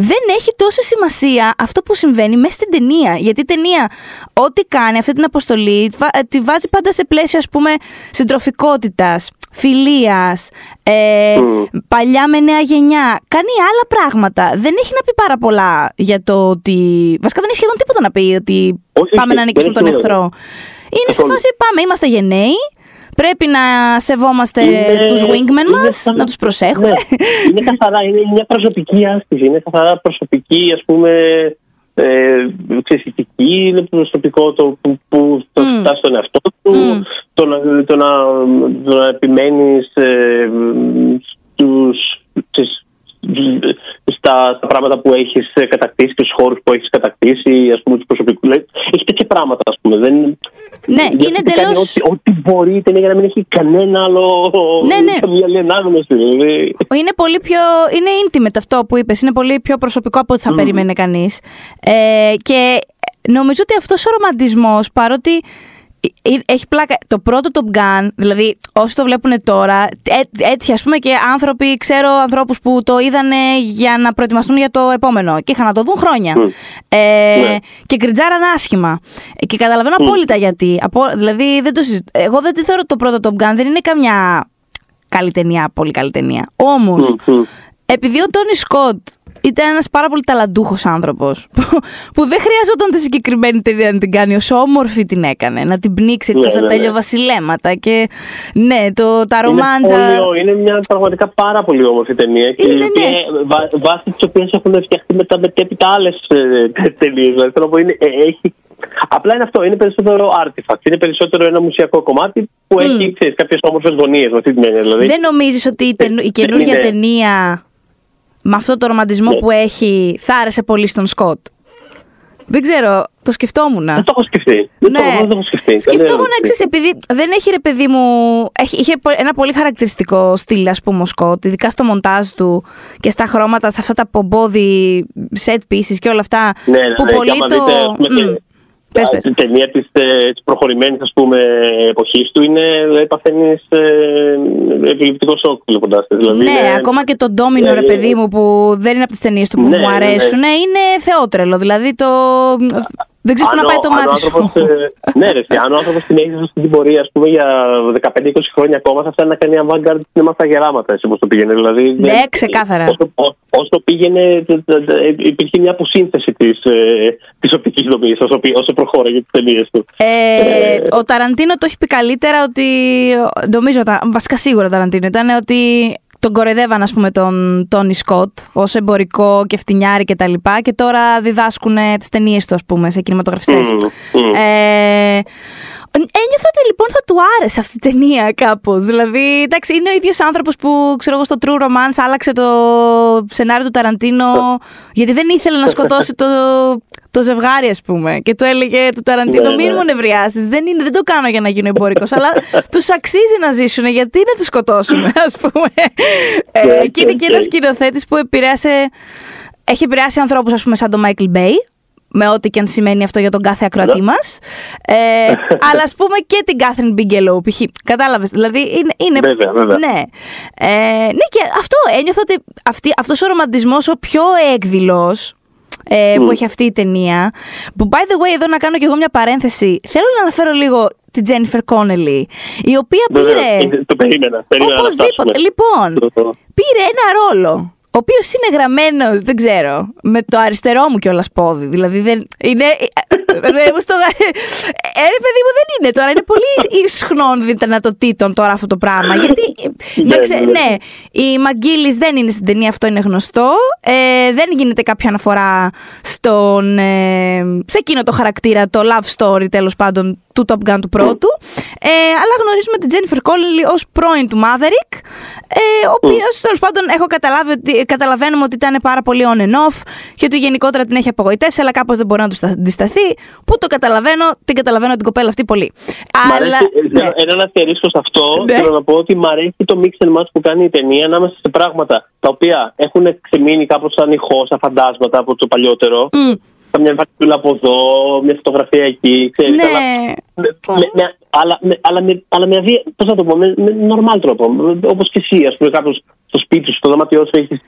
δεν έχει τόσο σημασία αυτό που συμβαίνει μέσα στην ταινία. Γιατί η ταινία, ό,τι κάνει αυτή την αποστολή, ε, τη βάζει πάντα σε πλαίσιο, ας πούμε, συντροφικότητας, φιλίας, ε, παλιά με νέα γενιά. Κάνει άλλα πράγματα. Δεν έχει να πει πάρα πολλά για το ότι. Βασικά δεν έχει σχεδόν τίποτα να πει ότι πάμε να νικήσουμε τον εχθρό. Είναι σε φάση πάμε, είμαστε γενναίοι, Πρέπει να σεβόμαστε είναι, τους wingmen μας, να τους προσέχουμε. Ναι. Είναι καθαρά, είναι μια προσωπική άσκηση, είναι καθαρά προσωπική ας πούμε ε, είναι προσωπικό το που, που το mm. φτάσει στον εαυτό του, mm. το, να, το, να, το να επιμένεις ε, στους, στα, στα πράγματα που έχεις κατακτήσει και στου χώρους που έχεις κατακτήσει, ας πούμε, τους προσωπικούς. Έχει τέτοια πράγματα, ας πούμε. Δεν, ναι, είναι εντελώ. Ό,τι, ό,τι μπορεί για να μην έχει κανένα άλλο. Ναι, ναι. Καμία άλλη ανάγνωση. Δηλαδή. Είναι πολύ πιο. Είναι intimate αυτό που είπες. Είναι πολύ πιο προσωπικό από ό,τι θα mm. περίμενε κανείς. Ε, και νομίζω ότι αυτός ο ρομαντισμός, παρότι ε, ε, έχει πλάκα. Το πρώτο Top Gun, δηλαδή όσοι το βλέπουν τώρα, έτσι ας πούμε και άνθρωποι, ξέρω ανθρώπους που το είδανε για να προετοιμαστούν για το επόμενο και είχαν να το δουν χρόνια. Ε, ναι. Και γκριτζάραν άσχημα. Και καταλαβαίνω απόλυτα γιατί. δηλαδή δεν το Εγώ δεν τη θεωρώ το πρώτο Top Gun, δεν είναι καμιά καλή ταινία, πολύ καλή ταινία. Όμως, επειδή ο Τόνι Σκοτ ήταν ένας πάρα πολύ ταλαντούχος άνθρωπος. Που, που δεν χρειαζόταν τη συγκεκριμένη ταινία να την κάνει, όσο όμορφη την έκανε. Να την πνίξει έτσι Ναι, αυτά ναι, τα ναι. ηλιοβασιλέματα. Και ναι, το, τα ρομάντζα. Είναι, πολύ- είναι μια πραγματικά πάρα πολύ όμορφη ταινία. Και Είναι, η οποία, ναι. βα, βάσει της οποίας έχουν φτιαχτεί μετά μετέπειτα άλλες ταινίες. Δηλαδή θέλω να πω, είναι, ε, έχει, απλά είναι αυτό. Είναι περισσότερο artifact. Είναι περισσότερο ένα μουσιακό κομμάτι που έχει κάποιες όμορφες γωνίες με αυτή την έννοια. Δηλαδή. Δεν νομίζεις ότι η, ταινου- η δεν καινούργια είναι- ταινία με αυτό το ρομαντισμό Ναι. που έχει θα άρεσε πολύ στον Σκοτ. Δεν ξέρω, το σκεφτόμουν. Δεν το έχω σκεφτεί. Δεν, το, δεν το έχω σκεφτεί. Ναι. Σκεφτόμουν Δεν έχω εξή, επειδή δεν έχει ρε παιδί μου. Έχει, είχε πο- ένα πολύ χαρακτηριστικό στυλ, ας πούμε, ο Σκοτ, ειδικά στο μοντάζ του και στα χρώματα, σε αυτά τα πομπόδι set pieces και όλα αυτά. Ναι, ναι, που ναι. πολύ και άμα το. δείτε, ας πούμε, Μμ. και- Πες, α, πες. Την ταινία της προχωρημένης εποχής του είναι δηλαδή, παθαίνεις ε, επιληπτικό σοκ βλέποντα τη. Δηλαδή, ναι, είναι- ακόμα και το Ντόμινο, ρε ε, παιδί μου, που δεν είναι από τις ταινίες του που Ναι, μου ναι, ναι. αρέσουν, είναι θεότρελο. Δηλαδή το. Δεν ξέρεις που Αν να πάει ο- το αν ο μάτι σου. άνθρωπος, ε, ναι, ρε, αν ο άνθρωπος συνέχιζε αυτή την πορεία ας πούμε, για 15-20 χρόνια ακόμα, θα φτάνει να κάνει avant-garde σινεμά στα γεράματα, έτσι όπως το πήγαινε. Δηλαδή, Ναι, δεν- ξεκάθαρα. Όσο, ό- όσο πήγαινε, τε- τε- τε- υπήρχε μια αποσύνθεση της της οπτικής δομής όσο, πή- όσο προχώραγε τις ταινίες του. Ε, Ε, ο Ταραντίνο το έχει πει καλύτερα ότι. Νομίζω, τα- βασικά σίγουρα ο Ταραντίνο ήταν ότι τον κοροϊδεύαν, ας πούμε, τον Τόνι Σκοτ ως εμπορικό και φτηνιάρη και τα λοιπά και τώρα διδάσκουν τις ταινίες του, ας πούμε, σε κινηματογραφιστές. Μμμ, μμμ. Ε, ένιωθα ότι λοιπόν θα του άρεσε αυτή η ταινία κάπως. Δηλαδή, εντάξει, είναι ο ίδιος άνθρωπος που ξέρω εγώ στο True Romance άλλαξε το σενάριο του Ταραντίνο γιατί δεν ήθελε να σκοτώσει το, το ζευγάρι, ας πούμε. Και του έλεγε του Ταραντίνο: Ναι, Μην ναι. μου νευριάσεις. Δεν, είναι- δεν το κάνω για να γίνω εμπορικό, αλλά τους αξίζει να ζήσουν. Γιατί να τους σκοτώσουμε, ας πούμε. Ε, Ναι, και είναι ναι, και ναι. ένα σκηνοθέτης που επηρέασε. Έχει επηρεάσει ανθρώπους, ας πούμε, σαν τον Μάικλ Μπέι, με ό,τι και αν σημαίνει αυτό για τον κάθε ακροατή μας. Ε, αλλά ας πούμε και την Κάθριν Μπίγκελοου, π.χ. Κατάλαβες. Δηλαδή είναι. είναι Βέβαια, βέβαια. Ναι. Ε, ναι, και αυτό ένιωθα ότι αυτή, αυτός ο ρομαντισμός ο πιο έκδηλος ε, που έχει αυτή η ταινία. Που by the way, εδώ να κάνω κι εγώ μια παρένθεση. Θέλω να αναφέρω λίγο την Τζένιφερ Κόνελι, η οποία Βέβαια, πήρε. ε, Το περίμενα. περίμενα να Οπωσδήποτε. φτάσουμε. Λοιπόν, Το- το- πήρε ένα ρόλο. Ο οποίος είναι γραμμένος, δεν ξέρω, με το αριστερό μου κιόλας πόδι. Δηλαδή δεν. Είναι. Ε, μου στο... Ε, ρε παιδί μου, δεν είναι τώρα. Είναι πολύ ισχνών δυνατοτήτων τώρα αυτό το πράγμα. Γιατί. Ναι, να ξε- ναι. ναι, η Μαγκίλης δεν είναι στην ταινία, αυτό είναι γνωστό. Ε, δεν γίνεται κάποια αναφορά στον. Ε, σε εκείνο το χαρακτήρα, το love story τέλος πάντων του Top Gun του πρώτου. Ε, αλλά γνωρίζουμε την Jennifer Connelly ως πρώην του Maverick, ε, ο οποίος τέλος πάντων έχω καταλάβει ότι, καταλαβαίνουμε ότι ήταν πάρα πολύ on and off και ότι γενικότερα την έχει απογοητεύσει, αλλά κάπως δεν μπορεί να του στα- αντισταθεί. Πού το καταλαβαίνω, την καταλαβαίνω την κοπέλα αυτή πολύ. Μ' Αλλά. αρέσει, ε, ναι. Έναν αστερίσκο σε αυτό, Ναι. θέλω να πω ότι μ' αρέσει το mix and match που κάνει η ταινία ανάμεσα σε πράγματα τα οποία έχουν ξεμείνει κάπως σαν ηχό, σαν φαντάσματα από το παλιότερο. Μμ. Καμιά βαρκούλα από εδώ, μια φωτογραφία εκεί, ξέρεις, Ναι. αλλά, με, με- με- αλλά, με, αλλά, με, αλλά με, αδύ- πώς να το πω, με, με normal τρόπο. Όπως και εσύ, ας πούμε, κάπως στο σπίτι σου, στο δωμάτιό σου έχεις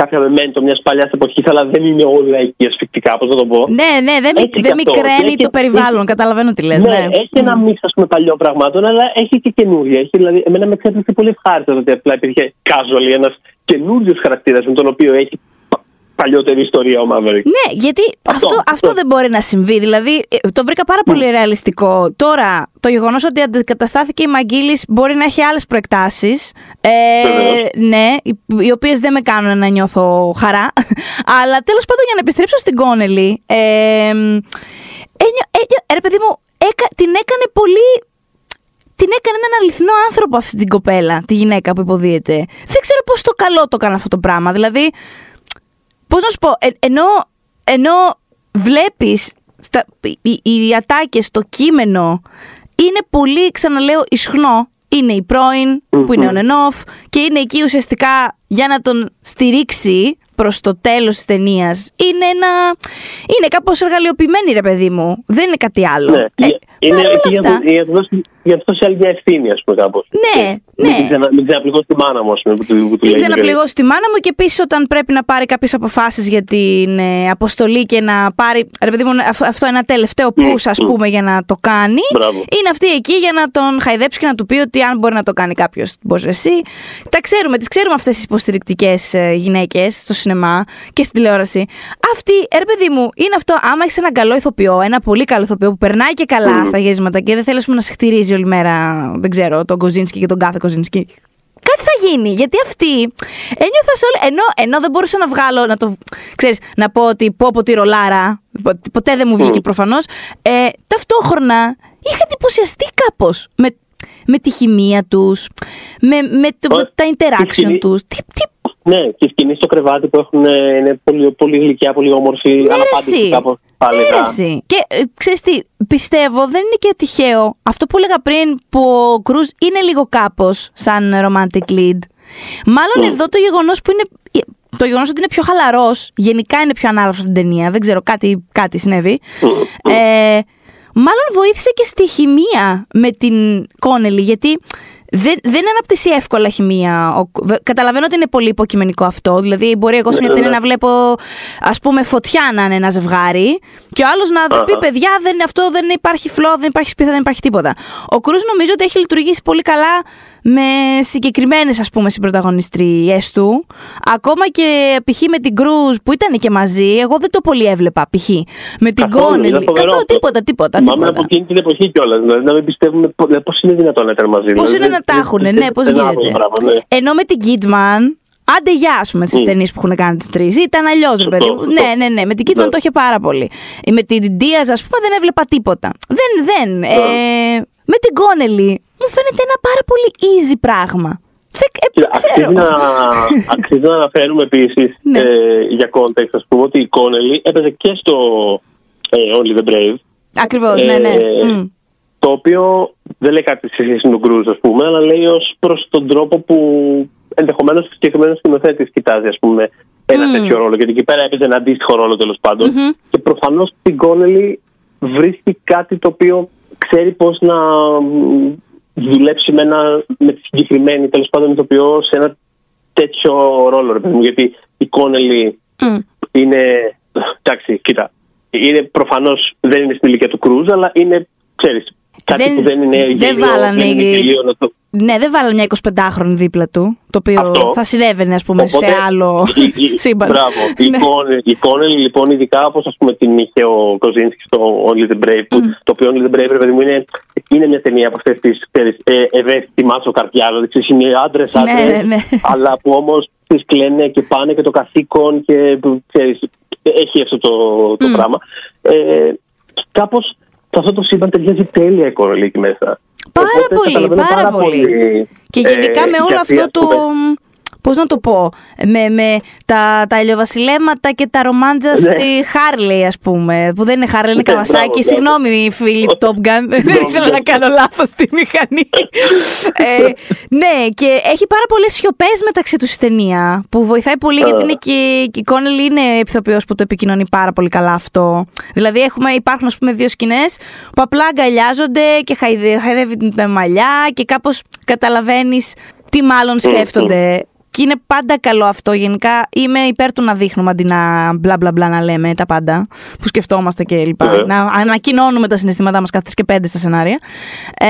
κάποια μεμέντο μιας παλιάς εποχής, αλλά δεν είναι όλα εκεί ασφικτικά, πώς να το πω. Ναι, ναι, δεν, μικ- Έτσι δεν κι αυτό. μικραίνει Έχει- το περιβάλλον. έχει- Καταλαβαίνω τι λες. Ναι, Ναι, έχει ένα μίξ ας πούμε, παλιών πραγμάτων, αλλά έχει και καινούργια. Έχει, δηλαδή, εμένα με εξέπληξε πολύ ευχάριστα το ότι απλά υπήρχε casual ένας καινούριος χαρακτήρας με τον οποίο έχει πα- παλιότερη ιστορία ο Maverick. Ναι, γιατί αυτό, Αυτό, αυτό, αυτό. δεν μπορεί να συμβεί. Δηλαδή, ε, το βρήκα πάρα πολύ ρεαλιστικό. Τώρα, το γεγονός ότι αντικαταστάθηκε η Μαγκίλη μπορεί να έχει άλλες προεκτάσεις. Ε, Βεβαίως. ναι, οι, οι οποίες δεν με κάνουν να νιώθω χαρά. Αλλά τέλος πάντων, για να επιστρέψω στην Κόνελη. Ε, ένιω- ένιω- ρε παιδί μου, έκα- την έκανε πολύ την έκανε έναν αληθινό άνθρωπο αυτή την κοπέλα, τη γυναίκα που υποδίεται. Δεν ξέρω πώς το καλό το έκανε αυτό το πράγμα. Δηλαδή, πώς να σου πω, ε, ενώ, ενώ βλέπεις στα, οι, οι ατάκες στο κείμενο είναι πολύ, ξαναλέω, ισχνό. Είναι η πρώην που είναι on and off και είναι εκεί ουσιαστικά για να τον στηρίξει προς το τέλος της ταινίας. Είναι ένα... Είναι κάπως εργαλειοποιημένη ρε παιδί μου. Δεν είναι κάτι άλλο. Ναι, Ε, η- Είναι Παρ' όλα εκεί για, αυτά- το- για, το δώσει- για να τους δώσει άλλη μια ευθύνη, ας πούμε, κάπως. Ναι, ναι. Μην ξανα- Μην ξαναπληγώσει τη μάνα μου, ας πούμε, που, του- που του Μην λέει. ξαναπληγώσει τη μάνα μου και επίση όταν πρέπει να πάρει κάποιες αποφάσεις για την ε, αποστολή και να πάρει. Ρε παιδί μου, αυ- αυτό ένα τελευταίο Μμ, push, ας μμ. πούμε, για να το κάνει. Μπράβο. Είναι αυτή εκεί για να τον χαϊδέψει και να του πει ότι αν μπορεί να το κάνει κάποιος, μπορείς εσύ. Τα ξέρουμε, τις ξέρουμε αυτές τις υποστηρικτικές γυναίκες στο σινεμά και στην τηλεόραση. Αυτή, ρε παιδί μου, είναι αυτό. Άμα έχεις έναν καλό ηθοποιό, ένα πολύ καλό ηθοποιό που περνάει και καλά Μμ. Στα γυρίσματα και δεν θέλει ας πούμε, να σε χτυρίζει όλη μέρα, δεν ξέρω, τον Κοζίνσκι και τον κάθε Κοζίνσκι. Κάτι θα γίνει. Γιατί αυτή ένιωθα σε όλη. Ενώ, ενώ δεν μπορούσα να βγάλω, να το. ξέρεις, να πω ότι πω από τη ρολάρα. πο- Ποτέ δεν μου βγήκε Μμ. προφανώς. Ε, ταυτόχρονα είχα εντυπωσιαστεί κάπως με, με τη χημεία τους, με, με, το, Ω, με τα η interaction σκηνή- τους. Τι, τι, Ναι, και η σκηνή στο κρεβάτι που έχουν ε, είναι πολύ, πολύ γλυκιά, πολύ όμορφη. Ναι, ρε, αναπάντητη εσύ. κάπως, θα Ναι, έλεγα. ρε, εσύ. Και ε, ξέρεις τι, πιστεύω δεν είναι και τυχαίο αυτό που έλεγα πριν που ο Κρούζ είναι λίγο κάπως σαν romantic lead. Μάλλον Mm. εδώ το γεγονός που είναι. Το γεγονός ότι είναι πιο χαλαρός, γενικά είναι πιο ανάλαφρο στην ταινία. Δεν ξέρω, κάτι, κάτι συνέβη. Μμ, μμ. Ε, μάλλον βοήθησε και στη χημεία με την Κόνελη, γιατί δεν, δεν αναπτύσσει εύκολα χημεία. Ο- βε- καταλαβαίνω ότι είναι πολύ υποκειμενικό αυτό. Δηλαδή, μπορεί εγώ σε μια Ναι, ταινία ναι. να βλέπω, ας πούμε, φωτιά να είναι ένα ζευγάρι, και ο άλλος να πει: Αχα. Παιδιά, δεν, αυτό δεν υπάρχει φλό, δεν υπάρχει σπίθα, δεν υπάρχει τίποτα. Ο Κρούζ νομίζω ότι έχει λειτουργήσει πολύ καλά με συγκεκριμένες ας πούμε συμπροταγωνιστρίε του. Ακόμα και π.χ. με την Κρούζ που ήταν και μαζί, εγώ δεν το πολύ έβλεπα π.χ. Με την Καθόλου, Κόνελη. ήταν φοβερό Καθόλου αυτό. τίποτα, τίποτα. Θυμάμαι τίποτα. από εκείνη την εποχή κιόλας. Δηλαδή, να μην πιστεύουμε πώς είναι δυνατόν να ήταν μαζί. Πώς δηλαδή, είναι να δεν- τα έχουν, δεν- ναι, πώς δεν άκουγα γίνεται. πράγμα, ναι. Ενώ με την Kidman, άντε γεια, ας πούμε, στις Μμ. ταινίες που έχουν κάνει τις τρεις. Ήταν αλλιώς, ρε Σωστό, παιδί μου. σωστό. Ναι, ναι, ναι. Με την Kidman Ναι. το είχε πάρα πολύ. Ε, Με την Diaz, ας πούμε, δεν έβλεπα τίποτα. Δεν, δεν. Ναι. Ε, με την Connelly μου φαίνεται ένα πάρα πολύ easy πράγμα. Δεν, ε, Κοίτα, δεν ξέρω. Αξίζει να, αξίζει να αναφέρουμε επίσης Ναι. ε, για context, ας πούμε, ότι η Κόνελη έπαιζε και στο ε, Only the Brave. Ακριβώς, ναι, ναι. Ε, Μμ. Το οποίο δεν λέει κάτι σε σχέση με τον Κρούζ, ας πούμε, αλλά λέει ως προς τον τρόπο που ενδεχομένως ο συγκεκριμένος σκηνοθέτης κοιτάζει, ας πούμε, ένα Μμ. τέτοιο ρόλο. Γιατί εκεί πέρα έπαιζε ένα αντίστοιχο ρόλο τέλος πάντων. Μμμ. Και προφανώς στην Κόνελη βρίσκει κάτι το οποίο ξέρει πώς να μ, δουλέψει με, ένα, με τη συγκεκριμένη τέλος πάντων ηθοποιό σε ένα τέτοιο ρόλο, ρε παιδί μου. Γιατί η Κόνελη Μμ. είναι. Εντάξει, κοίτα. Είναι προφανώς δεν είναι στην ηλικία του Κρούζ, αλλά είναι, ξέρεις, κάτι Δεν- που δεν είναι δεν γελίο, βάλανε δεν είναι οι- γελίο να το. Ναι, δεν βάλανε μια 25χρονη δίπλα του, το οποίο Αυτό. θα συνέβαινε, ας πούμε, Οπότε, σε άλλο η- η- σύμπαν. Μπράβο. Η Ναι. Κόνελ- Η Κόνελ, λοιπόν, ειδικά όπως την είχε ο Κοζίνσκι στο Only the Brave, που, το οποίο Only the Brave, ρε παιδί μου, είναι, είναι μια ταινία από αυτές τις ε, ευαίσθητη μάτσο καρδιά. Δηλαδή, ξέρεις, είναι άντρες, Ναι, άντρες, ναι, ναι. αλλά που όμως τις κλαίνε και πάνε και το καθήκον και που, ξέρεις, έχει αυτό το, το πράγμα. Ε, Κάπως σε αυτό το σύμπαν ταιριάζει τέλεια η Κόνελ εκεί μέσα. Πάρα Οπότε πολύ, καταλαβαίνω πάρα πολύ. Και ε, γενικά με όλο γιατί, αυτό ας το. πούμε, Πώς να το πω, με, με τα, τα ηλιοβασιλέματα και τα ρομάντζα Ναι. στη Χάρλι, ας πούμε. Που δεν είναι Χάρλι, είναι Ναι, Καβασάκι. μπράβο, Συγγνώμη, Φίλιπ Τόπγκαν. Δεν Μπράβο, ήθελα να μπράβο. κάνω λάθος στη μηχανή. ε, ναι, και έχει πάρα πολλές σιωπές μεταξύ τους στην ταινία. Που βοηθάει πολύ γιατί είναι και, και η Κόνελ είναι ηθοποιός που το επικοινωνεί πάρα πολύ καλά αυτό. Δηλαδή, έχουμε, υπάρχουν, ας πούμε, δύο σκηνές που απλά αγκαλιάζονται και χαϊδε, χαϊδεύει τα μαλλιά και κάπως καταλαβαίνεις τι μάλλον σκέφτονται. Και είναι πάντα καλό αυτό. Γενικά είμαι υπέρ του να δείχνουμε αντί να μπλα μπλα μπλα να λέμε τα πάντα που σκεφτόμαστε και λοιπά. Ναι. Να ανακοινώνουμε τα συναισθήματά μας κάθε τρεις και πέντε στα σενάρια. Ε,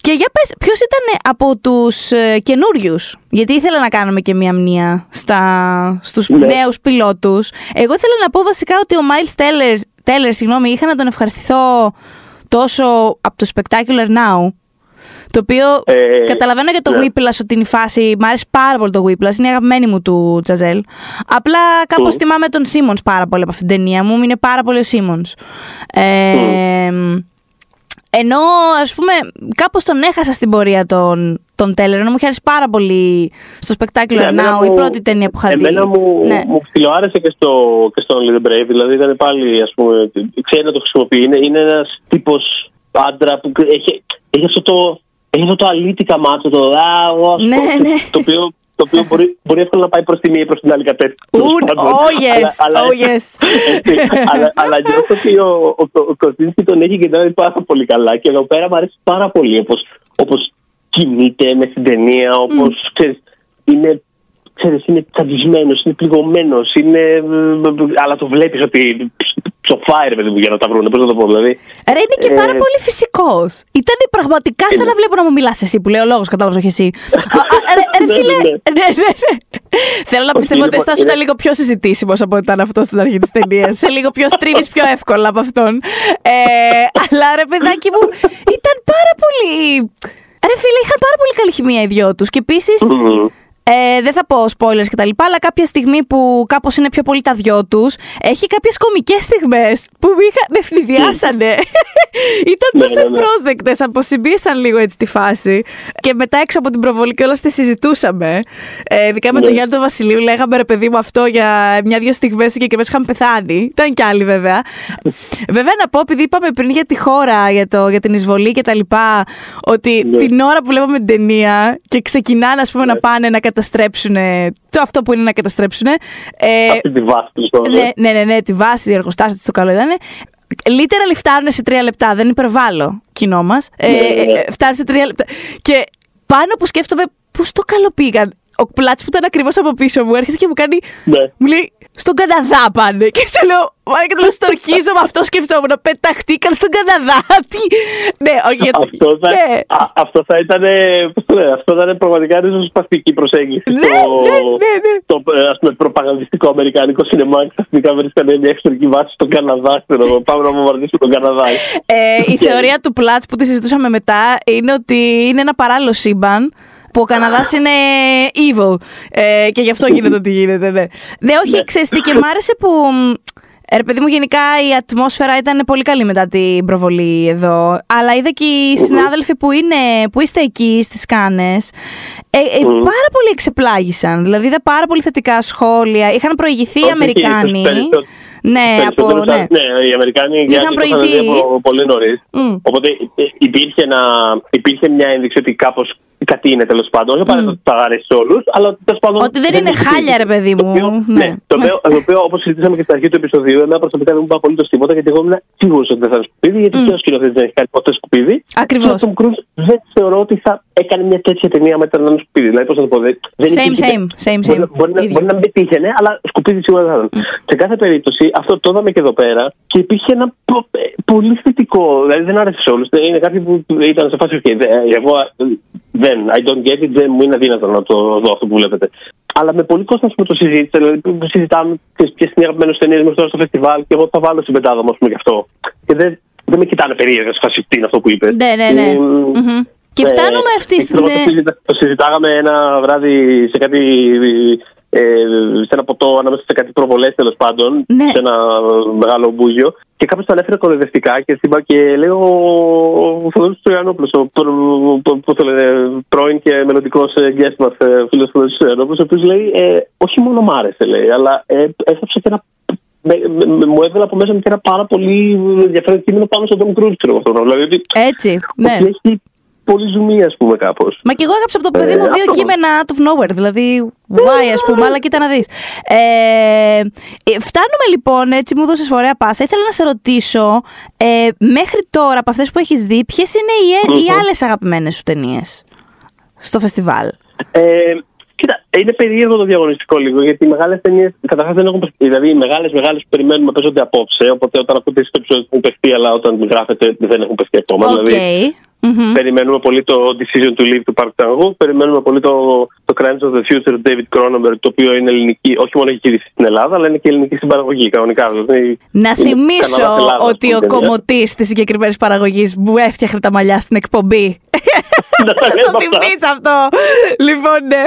και για πες, ποιος ήταν από τους ε, καινούριους, γιατί ήθελα να κάνουμε και μία μνήα στα, στους Ναι. νέους πιλότους. Εγώ ήθελα να πω βασικά ότι ο Miles Teller, Teller συγγνώμη, είχα να τον ευχαριστηθώ τόσο από το Spectacular Now το οποίο Ε, καταλαβαίνω για το ναι. Whiplash ότι είναι η φάση. Μ' άρεσε πάρα πολύ το Whiplash. Είναι η αγαπημένη μου του Τζαζέλ. Απλά κάπως Μμ. θυμάμαι τον Σίμονς πάρα πολύ από αυτήν την ταινία μου. Είναι πάρα πολύ ο Σίμονς. Ε, ενώ ας πούμε κάπως τον έχασα στην πορεία τον, τον Τέλερ. Ενώ μου είχε αρέσει πάρα πολύ στο Spectacular Ναι, εμένα Now, η μου- πρώτη ταινία που είχα δει. Εμένα μου, Ναι. μου φιλοάρεσε και στο, και στο Only the Brave. Δηλαδή ήταν πάλι, ας πούμε, ξέρει να το χρησιμοποιεί. Είναι, είναι ένας τύπος άντρα που έχει, έχει αυτό το. Έχει αυτό το αλήτικα μάτσο, το, α, ο, αυτό, Ναι, ναι. το οποίο το οποίο μπορεί, μπορεί εύκολα να πάει προς τη μία ή προς την άλλη κατεύθυνση. Oh, yes. Αλλά, oh, yes. αλλά, αλλά νιώθω ότι ο, ο, ο Κωστίνσκι τον έχει κεντράρει πάρα πολύ καλά και εδώ πέρα μου αρέσει πάρα πολύ όπω κινείται με την ταινία, όπως mm. είναι ξέρεις, είναι τσαντισμένος, είναι πληγωμένος, είναι... αλλά το βλέπεις ότι ψοφάει ρε παιδί μου για να τα βρουν. Πώς να το πω, δηλαδή. Ρε, είναι και πάρα ε, πολύ φυσικός. Ήταν πραγματικά σαν να βλέπω να μου μιλάς εσύ που λέει ο λόγος, κατάλαβα, όχι εσύ. Ρε, ναι, φίλε. Ναι, ναι. Θέλω να πιστεύω ότι θα είναι λίγο πιο συζητήσιμος από ότι ήταν αυτό στην αρχή της ταινίας. Σε λίγο πιο στρίβεις πιο εύκολα από αυτόν. Ε, αλλά ρε, παιδάκι μου, ήταν πάρα πολύ. Ρε φίλε, είχαν πάρα πολύ καλή χημεία οι δυο τους. Και επίσης ε, δεν θα πω spoilers και τα λοιπά, αλλά κάποια στιγμή που κάπως είναι πιο πολύ τα δυο τους, έχει κάποιες κομικές στιγμές που με φνηδιάσανε. Ήταν ναι, τόσο ναι, ναι. ευπρόσδεκτες, αποσυμπίεσαν λίγο έτσι τη φάση. Και μετά έξω από την προβολή και όλας τη συζητούσαμε. Ε, ειδικά με τον Γιάννη τον Βασιλείου, λέγαμε ρε παιδί μου αυτό για μια-δυο στιγμές και μέσα είχαμε πεθάνει. Ήταν κι άλλοι βέβαια. βέβαια να πω, επειδή είπαμε πριν για τη χώρα, για, το, για την εισβολή και τα λοιπά, ότι την ώρα που βλέπαμε την ταινία και ξεκινάνε ας πούμε να πάνε να καταστρέψουν το αυτό που είναι να καταστρέψουν. Ε, Αυτή τη βάση τους ναι, ναι, ναι, ναι, τη βάση, η εργοστάσιο τους, το καλό ήταν. Λίτερα φτάνουν σε τρία λεπτά. Δεν υπερβάλλω κοινό μας. Ε, ναι, ναι, ναι. φτάνουν σε τρία λεπτά. Και πάνω που σκέφτομαι πώς το καλό πήγαν. Ο πλάτη που ήταν ακριβώς από πίσω μου έρχεται και μου κάνει. Ναι. Μου λέει στον Καναδά πάνε. Και του λέω, Μάρα και το λέω, στορκίζω με αυτό σκεφτόμουν. Πεταχτήκαν στον Καναδά. Τι. Ναι, όχι. Αυτό θα, ναι. Α, αυτό θα ήταν. αυτό θα είναι πραγματικά ριζοσπαστική προσέγγιση. Ναι, στο, ναι, ναι, ναι. Το ας πούμε, προπαγανδιστικό αμερικανικό σινεμά. Ξαφνικά βρίσκανε μια εξωτερική βάση στον Καναδά. Πάμε να βομβαρδίσουμε τον Καναδά. Ε, η θεωρία του Πλάτς που τη συζητούσαμε μετά είναι ότι είναι ένα παράλληλο σύμπαν που ο Καναδάς είναι evil. Ε, και γι' αυτό γίνεται ό,τι γίνεται, ναι. Ναι, όχι, ναι. ξέρεις τι, και μ' άρεσε που. Ε, ρε παιδί μου, γενικά η ατμόσφαιρα ήταν πολύ καλή μετά την προβολή εδώ. Αλλά είδα και οι συνάδελφοι που, είναι, που είστε εκεί στις Κάνες. Ε, ε, πάρα πολύ εξεπλάγησαν. Δηλαδή είδα πάρα πολύ θετικά σχόλια. Είχαν προηγηθεί οι Αμερικάνοι. Ναι, από, ναι. ναι, οι Αμερικάνοι είχαν προηγηθεί από πολύ νωρίς. Mm. Οπότε υπήρχε, ένα, υπήρχε μια ένδειξη ότι κάπως κάτι είναι τέλος πάντων. Όχι απαραίτητο ότι θα αρέσει σε όλους, αλλά τέλος πάντων. Ότι δεν, είναι χάλια, ρε παιδί μου. ναι, το οποίο, όπως συζητήσαμε και στην αρχή του επεισοδίου, εμένα προσωπικά δεν μου είπα απολύτως τίποτα γιατί εγώ ήμουν σίγουρος ότι δεν θα είναι σκουπίδι, γιατί και ο σκηνοθέτης δεν έχει κάνει ποτέ σκουπίδι. Ακριβώς. Και ο Κρούζ δεν θεωρώ ότι θα έκανε μια τέτοια ταινία με ένα σκουπίδι. Δηλαδή, πώς να το πω, δεν same, same, same, same. Μπορεί, μπορεί, να μην πετύχαινε, αλλά σκουπίδι σίγουρα θα ήταν. Σε κάθε περίπτωση, αυτό το είδαμε και εδώ πέρα και υπήρχε ένα πολύ θετικό. Δηλαδή δεν άρεσε σε όλους. Είναι κάποιοι που ήταν σε φάση, εγώ δεν, I don't get it, δεν μου είναι αδύνατο να το δω αυτό που βλέπετε. Αλλά με πολύ κόσμο που το συζήτησε, δηλαδή συζητάμε ποιε είναι οι αγαπημένες ταινίες μας τώρα στο φεστιβάλ και εγώ θα βάλω στην πεντάδα μου γι' αυτό. Και δεν, δεν με κοιτάνε περίεργα σε φάση τι είναι αυτό που είπες. Ναι, ναι, ναι. Ε, mm-hmm. Και ε, φτάνουμε αυτή στην. Το συζητάγαμε ένα βράδυ σε κάτι ε, σε ένα ποτό ανάμεσα σε κάτι προβολές τέλος πάντων, ναι. σε ένα μεγάλο μπούγιο. Και κάποιος το ανέφερε κοροϊδευτικά και, και λέω ο Θοδωρής Τριανόπουλο, που το λένε, πρώην και μελλοντικός guest μας, ε, φίλος Θοδωρής Τριανόπουλο, ο οποίος λέει, ε, Όχι μόνο μ' άρεσε, λέει, αλλά ε, και ένα με, με, μου έβγαλε από μέσα μου και ένα πάρα πολύ ενδιαφέρον κείμενο πάνω στον Tom Cruise, ξέρω αυτό. Δηλαδή, Έτσι, ναι. Ότι έχει πολύ ζουμί, ας πούμε, κάπως. Μα και εγώ έγραψα από το παιδί μου ε, δύο κείμενα out of nowhere. Δηλαδή, why, ας πούμε, αλλά κοίτα να δεις. Ε, ε, φτάνουμε λοιπόν, έτσι μου δώσες ωραία πάσα. Ήθελα να σε ρωτήσω, ε, μέχρι τώρα από αυτές που έχεις δει, ποιες είναι οι, mm-hmm. οι άλλες αγαπημένες σου ταινίες στο φεστιβάλ; Ε, Κοίτα, είναι περίεργο το διαγωνιστικό λίγο γιατί οι μεγάλες ταινίες καταρχάς δεν έχουν παιχτεί. Δηλαδή, οι μεγάλες μεγάλες που περιμένουμε παίζονται απόψε. Οπότε όταν ακούτε το επεισόδιο έχουν παιχτεί, αλλά όταν γράφετε δεν έχουν παιχτεί ακόμα. Okay. Δηλαδή, Mm-hmm. Περιμένουμε πολύ το Decision to Leave του Park Chan-wook. Περιμένουμε πολύ το, το Crimes of the Future του David Cronenberg, το οποίο είναι ελληνική, όχι μόνο έχει γυρίσει στην Ελλάδα, αλλά είναι και ελληνική συμπαραγωγή κανονικά. Δηλαδή, να θυμίσω ότι ο κομμωτής της συγκεκριμένης παραγωγής μου έφτιαχνε τα μαλλιά στην εκπομπή. Να το θυμίσω αυτό. Λοιπόν, ναι.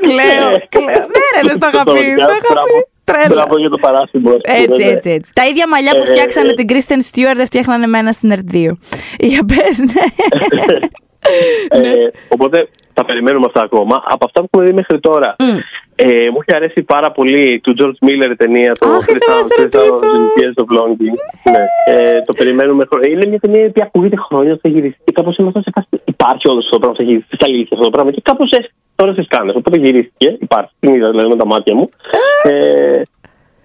Κλαίω. Ναι, ρε, δεν το είχα πει. Τρέλα. Μπράβο για το παράσημο. Έτσι, έτσι, έτσι. Τα ίδια μαλλιά που ε, φτιάξανε την Κρίστεν Στιούαρ δεν φτιάχνανε εμένα στην ΕΡΤ2. Για πες, ναι. Ε, ναι. οπότε τα περιμένουμε αυτά ακόμα. Από αυτά που έχουμε δει μέχρι τώρα, ε, μου έχει αρέσει πάρα πολύ του George Miller η ταινία, το Three Years of Longing. Ναι. Ε, το περιμένουμε. Είναι μια ταινία που ακούγεται χρόνια, θα γυριστεί. Κάπως είμαστε σε φάση. Υπάρχει όλο αυτό το πράγμα, θα γυριστεί. Θα λύσει αυτό το πράγμα. Και κάπως τώρα στις κάνε. Οπότε γυρίστηκε, υπάρχει, την είδα δηλαδή με τα μάτια μου. Ε,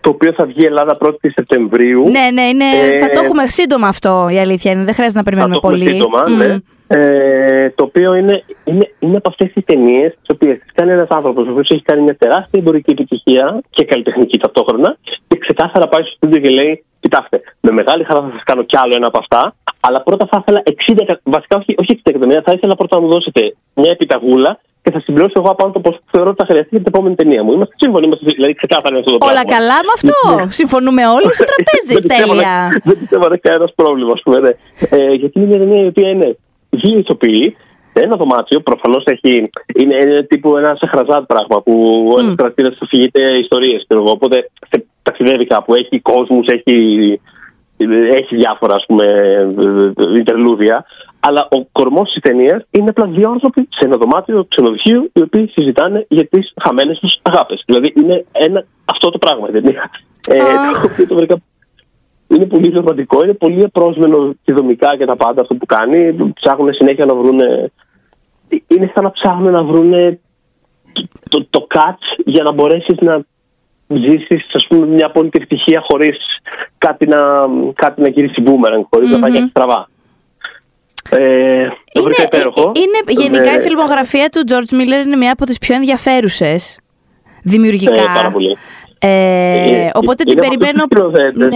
το οποίο θα βγει η Ελλάδα 1η Σεπτεμβρίου. Ναι, ναι, ναι. Ε, θα το έχουμε σύντομα αυτό η αλήθεια είναι. Δεν χρειάζεται να περιμένουμε θα το πολύ. Σύντομα, mm. ναι. Ε, το οποίο είναι, είναι, είναι από αυτές τις ταινίες τις οποίες κάνει ένας άνθρωπος ο οποίος έχει κάνει μια τεράστια εμπορική επιτυχία και καλλιτεχνική ταυτόχρονα και ξεκάθαρα πάει στο στούντιο και λέει: Κοιτάξτε, με μεγάλη χαρά θα σας κάνω κι άλλο ένα από αυτά, αλλά πρώτα θα ήθελα 60, βασικά όχι, όχι 60 εκατομμύρια, θα ήθελα πρώτα να μου δώσετε μια επιταγούλα και θα συμπληρώσω εγώ απάνω το πώ θεωρώ ότι θα χρειαστεί για την επόμενη ταινία μου. Είμαστε σύμφωνοι, είμαστε δηλαδή ξεκάθαρα αυτό το πράγμα. Όλα καλά με αυτό; Συμφωνούμε όλοι στο τραπέζι; Τέλεια. Δεν πιστεύω να έχει κανένας πρόβλημα, ας πούμε. Ναι. Ε, γιατί είναι μια ταινία η οποία είναι δύο ηθοποιοί, ένα δωμάτιο, προφανώς Είναι, είναι τύπου ένα σεχραζάτ πράγμα που ο ένας χαρακτήρας αφηγείται ιστορίες. Οπότε ταξιδεύει κάπου, έχει κόσμους, έχει έχει διάφορα ας πούμε ιντερλούδια αλλά ο κορμός της ταινίας είναι απλά δύο άνθρωποι σε ένα δωμάτιο ξενοδοχείου οι οποίοι συζητάνε για τις χαμένες τους αγάπες. Δηλαδή είναι ένα, αυτό το πράγμα η ταινία. Ε, το βρήκα είναι πολύ ρομαντικό, είναι πολύ απρόσμενο και δομικά και τα πάντα αυτό που κάνει. Ψάχνουν συνέχεια να βρουν. Είναι σαν να ψάχνουν να βρουν το, το catch για να μπορέσεις να ζήσεις μια απόλυτη ευτυχία χωρίς κάτι να, κάτι να γυρίσει μπούμεραν, χωρίς mm-hmm. να πάει στραβά. Ε, είναι, είναι, γενικά η ε, φιλμογραφία του George Miller είναι μια από τις πιο ενδιαφέρουσες δημιουργικά. Ναι, πάρα πολύ. Ε, ε οπότε την περιμένω... Ναι.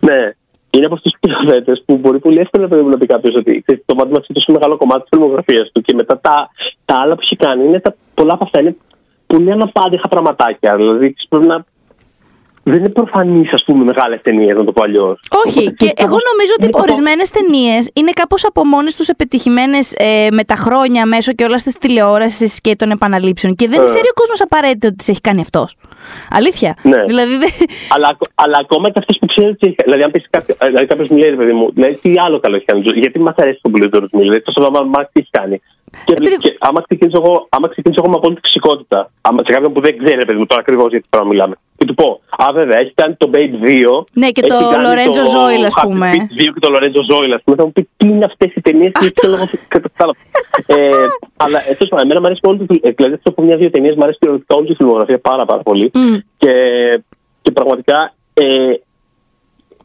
ναι. Είναι από αυτούς τους πυροδέτε που μπορεί πολύ εύκολα να πει κάποιος ότι το μάτι μας είναι τόσο μεγάλο κομμάτι της φιλμογραφίας του και μετά τα, τα άλλα που έχει κάνει είναι τα, πολλά από αυτά είναι πολύ αναπάντηχα πραγματάκια. Δηλαδή πρέπει να δεν είναι προφανής, ας πούμε, μεγάλες ταινίες, να το πω αλλιώς. Όχι. και εγώ νομίζω ότι ορισμένες ταινίες είναι κάπως από μόνες τους επιτυχημένες ε, με τα χρόνια μέσω και όλα τη τηλεόρασης και των επαναλήψεων. Και δεν ε. ξέρει ο κόσμος απαραίτητα ότι τις έχει κάνει αυτός. Αλήθεια. Ναι. Δηλαδή, δε... αλλά, αλλά ακόμα και αυτές που ξέρεις ότι έχει. Δηλαδή, αν πεις κάποιο, δηλαδή, κάποιος μου λέει, παιδί μου, δηλαδή, τι άλλο καλό έχει κάνει. Γιατί μας αρέσει το πολύ ο Δηλαδή, τόσο μα τι έχει κάνει. Και, Επειδή... και άμα, ξεκινήσω εγώ, άμα ξεκινήσω εγώ με απόλυτη φυσικότητα, άμα, σε κάποιον που δεν ξέρει, παιδί μου, τώρα ακριβώς γιατί τώρα μιλάμε, και του πω, Α, βέβαια, έχει κάνει το Babe 2. Ναι, και το Λορέντζο Ζόιλ, ας πούμε. Το 2 και το Λορέντζο Ζόιλ, ας πούμε. Θα μου πει τι είναι αυτές οι ταινίες και τι λόγο ε, Αλλά ε, τέλος πάντων, εμένα μου αρέσει όλη τη ε, Δηλαδή, αυτό από μια-δύο ταινίες μου αρέσει όλη τη φιλμογραφία πάρα, πάρα πολύ. Mm. Και, και πραγματικά ε,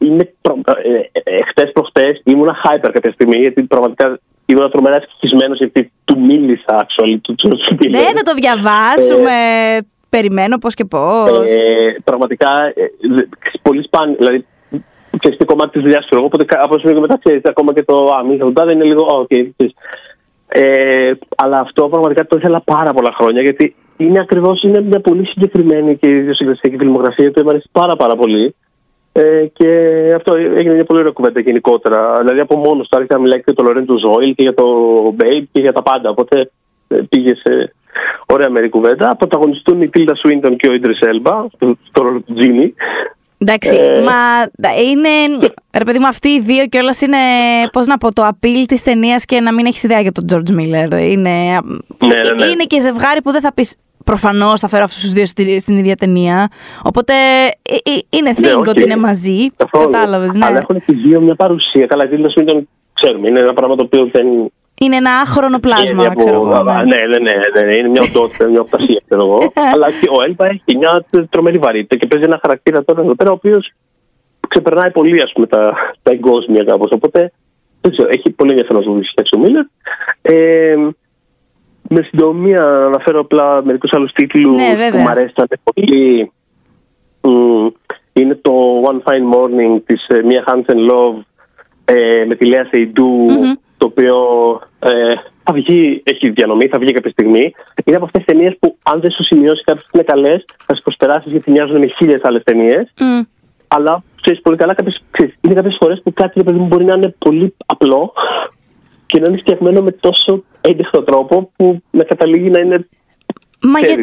είναι προ... ε, ε, χτες προχτές ήμουνα hyper κάποια στιγμή γιατί πραγματικά ήμουν τρομερά ευτυχισμένος γιατί του μίλησα actually του George Ναι, θα το διαβάσουμε. Ε, Περιμένω πώς και πώς. Ε, πραγματικά, ε, πολύ σπάνιο. Δηλαδή, και στο κομμάτι της δουλειάς σου. Οπότε από όσο μετά ξέρεις, ακόμα και το αμύγδα δεν είναι λίγο. Okay, ε, αλλά αυτό πραγματικά το ήθελα πάρα πολλά χρόνια γιατί είναι ακριβώς μια πολύ συγκεκριμένη και ιδιοσυγκρασιακή φιλμογραφία που μου πάρα, πάρα πολύ. Ε, και αυτό έγινε μια πολύ ωραία κουβέντα γενικότερα. Δηλαδή από μόνος του άρχισα να μιλάει και για το Lorenzo's Oil και για το Μπέιμπ και για τα πάντα. Οπότε ε, πήγε σε ωραία μέρη η κουβέντα. Πρωταγωνιστούν η Τίλτα Σουίντον και ο Ίντρις Έλμπα στο ρόλο του Τζίνι. Εντάξει, ε, μα είναι. Ρε παιδί μου, αυτοί οι δύο κιόλας είναι. Πώς να πω, το απειλ της ταινίας και να μην έχεις ιδέα για τον George Miller. Είναι, ναι, ναι, ναι. είναι και ζευγάρι που δεν θα πεις Προφανώς θα φέρω αυτούς τους δύο στην ίδια ταινία. Οπότε ε, ε, είναι ναι, thing ότι είναι μαζί. Κατάλαβες, ναι. Αλλά έχουν και δύο μια παρουσία. Καλά, η μην τον ξέρουμε. Είναι ένα πράγμα το οποίο δεν. Είναι ένα άχρονο πλάσμα, από... ξέρω εγώ. Ναι. Ναι, ναι, ναι, ναι, ναι, είναι μια οντότητα, μια οπτασία, ξέρω εγώ. Αλλά και ο Έλβα έχει μια τρομερή βαρύτητα και παίζει ένα χαρακτήρα τώρα εδώ πέρα, ο οποίος ξεπερνάει πολύ ας πούμε, τα, τα εγκόσμια κάπως. Οπότε δεν ξέρω, έχει πολύ ενδιαφέρον να το ο Μίλλερ. Ε, με συντομία να αναφέρω απλά μερικούς άλλους τίτλους ναι, που μου αρέσαν πολύ. Είναι το One Fine Morning της uh, Mia Hansen Love ε, με τη Λέα Σεϊντού, mm-hmm. το οποίο ε, θα βγει, έχει διανομή, θα βγει κάποια στιγμή. Είναι από αυτές τις ταινίες που, αν δεν σου σημειώσει κάποιος ότι είναι καλές, θα σου προσπεράσεις γιατί μοιάζουν με χίλιες άλλες ταινίες. Mm. Αλλά ξέρεις πολύ καλά, κάποιες, ξέρεις, είναι κάποιες φορές που κάτι παιδί μου μπορεί να είναι πολύ απλό και να είναι φτιαγμένο με τόσο έντεχο τρόπο που να καταλήγει να είναι Μα για...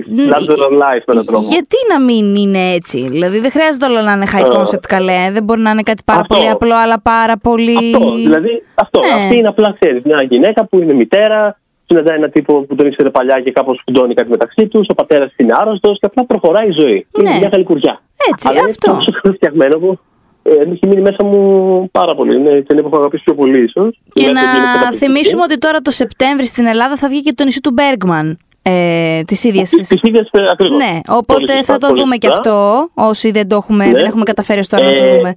life με τρόπο. Γιατί να μην είναι έτσι, Δηλαδή δεν χρειάζεται όλα να είναι high concept καλέ. Δεν μπορεί να είναι κάτι πάρα πολύ απλό, αλλά πάρα πολύ. Αυτό. Δηλαδή αυτό. Ναι. Αυτή είναι απλά ξέρεις. Μια γυναίκα που είναι μητέρα, συναντάει ένα τύπο που τον ήξερε παλιά και κάπως φουντώνει κάτι μεταξύ τους. Ο πατέρας είναι άρρωστος και απλά προχωράει η ζωή. Ναι. Είναι μια καλικουριά. Έτσι, αλλά αυτό. Είναι τόσο φτιαγμένο που ε, έχει μείνει μέσα μου πάρα πολύ. Είναι η ταινία που έχω αγαπήσει πιο πολύ, ίσως. Και να θυμίσουμε ότι τώρα το Σεπτέμβρη στην Ελλάδα θα βγει και το νησί του Μπέργκμαν. ε, τις ίδιες... Τις, τις ίδιες ε, ακριβώς. Ναι, οπότε Πολύ σωστά, θα το πολύ δούμε και σωστά. αυτό, όσοι δεν το έχουμε, Ναι. δεν έχουμε καταφέρει ως τώρα να το Ε, δούμε.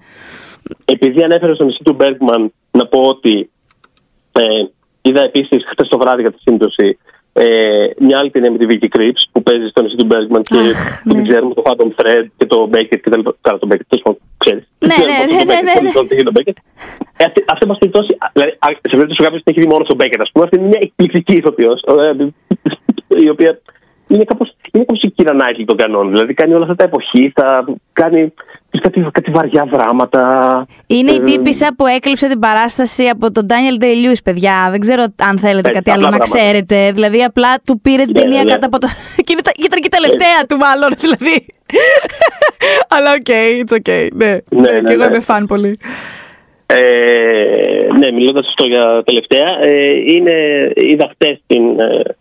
Επειδή ανέφερες στο νησί του Μπέργκμαν, να πω ότι ε, είδα επίσης χθε το βράδυ για τη σύμπτωση ε, μια άλλη ταινία με τη Vicky Creeps που παίζει στο νησί του Μπέργκμαν και Αχ, που την ναι. ξέρουμε το Phantom Thread και το Beckett και τα λοιπά. Καλά, το Beckett, τέλο πάντων, ξέρεις. Ναι, ναι, ναι, ναι, ναι, ναι. Ε, αυτή, αυτή μας περιπτώσει, α, δηλαδή, α, σε περίπτωση που κάποιος την έχει δει μόνο στο Beckett, ας πούμε, αυτή είναι μια εκπληκτική ηθοποιός, η οποία είναι κάπως, είναι κάπως η Κύρα Νάιτλ των κανόνων. Δηλαδή κάνει όλα αυτά τα εποχή, θα κάνει κάτι, κάτι βαριά δράματα. Είναι η Ε, τύπισσα που έκλεψε την παράσταση από τον Daniel Day-Lewis, παιδιά. Δεν ξέρω αν θέλετε Ε, κάτι απλά άλλο να πράγματα. ξέρετε. Δηλαδή, απλά του πήρε την Ναι, ταινία ναι. κάτω από το. και είναι τα- και ήταν και η τελευταία του, μάλλον. Δηλαδή. Αλλά OK, it's okay. Ναι, Ναι, ναι, ναι, και εγώ ναι. είμαι φαν πολύ. Ε, ναι, μιλώντας αυτό για τελευταία, ε, είναι, είδα χτες την, ε, ε,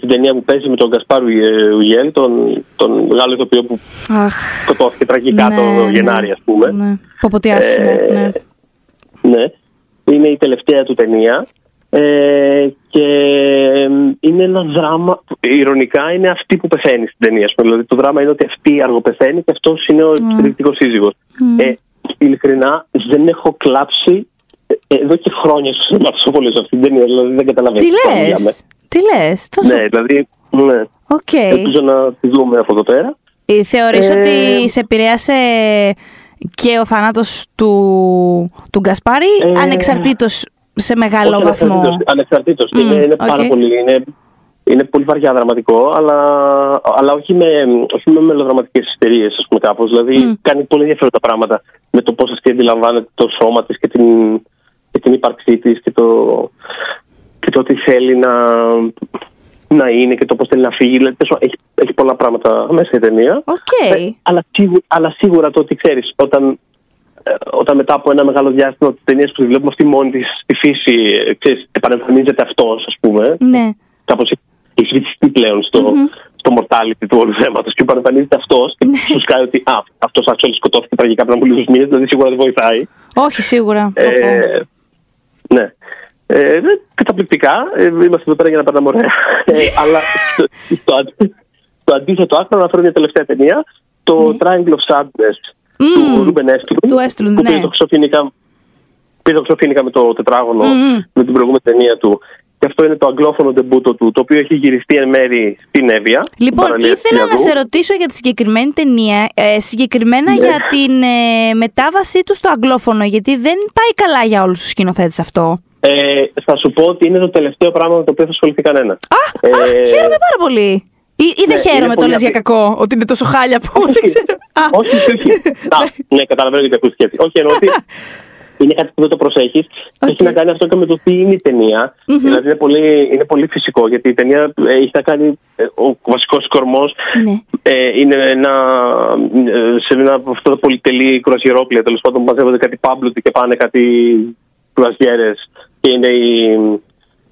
την ταινία που παίζει με τον Γκασπάρ Ουλιέλ, τον, τον Γάλλο ηθοποιό που Αχ. σκοτώθηκε τραγικά ναι, το ναι, Γενάρη, ας πούμε. Ναι. Πω πω τι άσχημο, Ε, ναι. Ναι, είναι η τελευταία του ταινία. Ε, και ε, είναι ένα δράμα. Ηρωνικά είναι αυτή που πεθαίνει στην ταινία. ας πούμε. Δηλαδή το δράμα είναι ότι αυτή αργοπεθαίνει και αυτός είναι ο εξαιρετικό σύζυγος. Ε, ειλικρινά δεν έχω κλάψει ε, εδώ και χρόνια στου σωματοσόπολε αυτή την ταινία. Δηλαδή δεν καταλαβαίνω. Τι τι λες, μιλάμε. Τι λες, τόσο. Ναι, δηλαδή. Ναι. Οκ. Ελπίζω να τη δούμε από εδώ πέρα. Ε, Θεωρείς Ε, ότι σε επηρέασε και ο θάνατος του, του Γκασπάρ Ε, ανεξαρτήτως σε μεγάλο Όχι, βαθμό; ανεξαρτήτως. Ανεξαρτήτως. Μμ, είναι, είναι πάρα οκ. πολύ. Είναι, είναι πολύ βαριά δραματικό, αλλά, αλλά όχι με, όχι με μελοδραματικές ιστερίες, ας πούμε κάπως. Δηλαδή κάνει πολύ ενδιαφέροντα πράγματα με το πώς αυτή αντιλαμβάνεται το σώμα της και την, και την ύπαρξή της και το, και το τι θέλει να, να είναι και το πώς θέλει να φύγει. Δηλαδή, τέλος πάντων, έχει, έχει πολλά πράγματα μέσα η ταινία. Οκ. Ε, αλλά, σίγουρα, αλλά σίγουρα το ότι ξέρεις, όταν, ε, όταν μετά από ένα μεγάλο διάστημα της ταινίας που τη βλέπουμε αυτή μόνη της στη φύση, ε, ξέρεις, επανεμφανίζεται αυτός, ας πούμε, Ναι. κάπως έχει βυθιστεί πλέον στο, στο mortality του όλου θέματος και επανεμφανίζεται αυτός και σου σκάει ότι α, αυτός actually σκοτώθηκε τραγικά πριν από λίγους μήνες, δηλαδή σίγουρα δεν βοηθάει. Όχι, σίγουρα. Πω, πω. Ε, ναι. Ε, ναι, καταπληκτικά. Ε, είμαστε εδώ πέρα για να περνάμε ωραία. Ε, αλλά στο, στο, αντί- στο αντίθετο άκρο να αναφέρω μια τελευταία ταινία. Το Triangle of Sadness του Ρούμπεν Έστλουν. Του Östlund, που ναι. πήρε το Χρυσοφίνικα, πήρε το Χρυσοφίνικα με το τετράγωνο Μμμ. με την προηγούμενη ταινία του. Και αυτό είναι το αγγλόφωνο ντεμπούτο του, το οποίο έχει γυριστεί εν μέρη στην Εύβοια. στην Λοιπόν, παραλία της ήθελα να Ιλιαδού. σε ρωτήσω για τη συγκεκριμένη ταινία, ε, συγκεκριμένα Ναι. για την ε, μετάβασή του στο αγγλόφωνο, γιατί δεν πάει καλά για όλους τους σκηνοθέτες αυτό. Ε, θα σου πω ότι είναι το τελευταίο πράγμα με το οποίο θα ασχοληθεί κανένα. Α, α, χαίρομαι πάρα πολύ. Ή, ή δεν Ναι, χαίρομαι, είναι το πολύ λες για απλή. κακό, ότι είναι τόσο χάλια που δεν ξέρω. Α, όχι, όχι. Α, ναι, καταλαβαίνω γιατί ακούστηκε έτσι. Όχι, εννοώ ότι είναι κάτι που δεν το προσέχεις. Οκ. Έχει να κάνει αυτό και με το τι είναι η ταινία. Δηλαδή είναι πολύ, είναι πολύ φυσικό γιατί η ταινία ε, έχει να κάνει. ε, ο βασικός κορμός Ναι. ε, είναι ένα, ε, σε ένα από αυτό το πολυτελή κρουαζιερόπλοιο. Τέλος πάντων, μαζεύονται κάτι πάμπλουτοι και πάνε κάτι κουρασιέρε και είναι οι.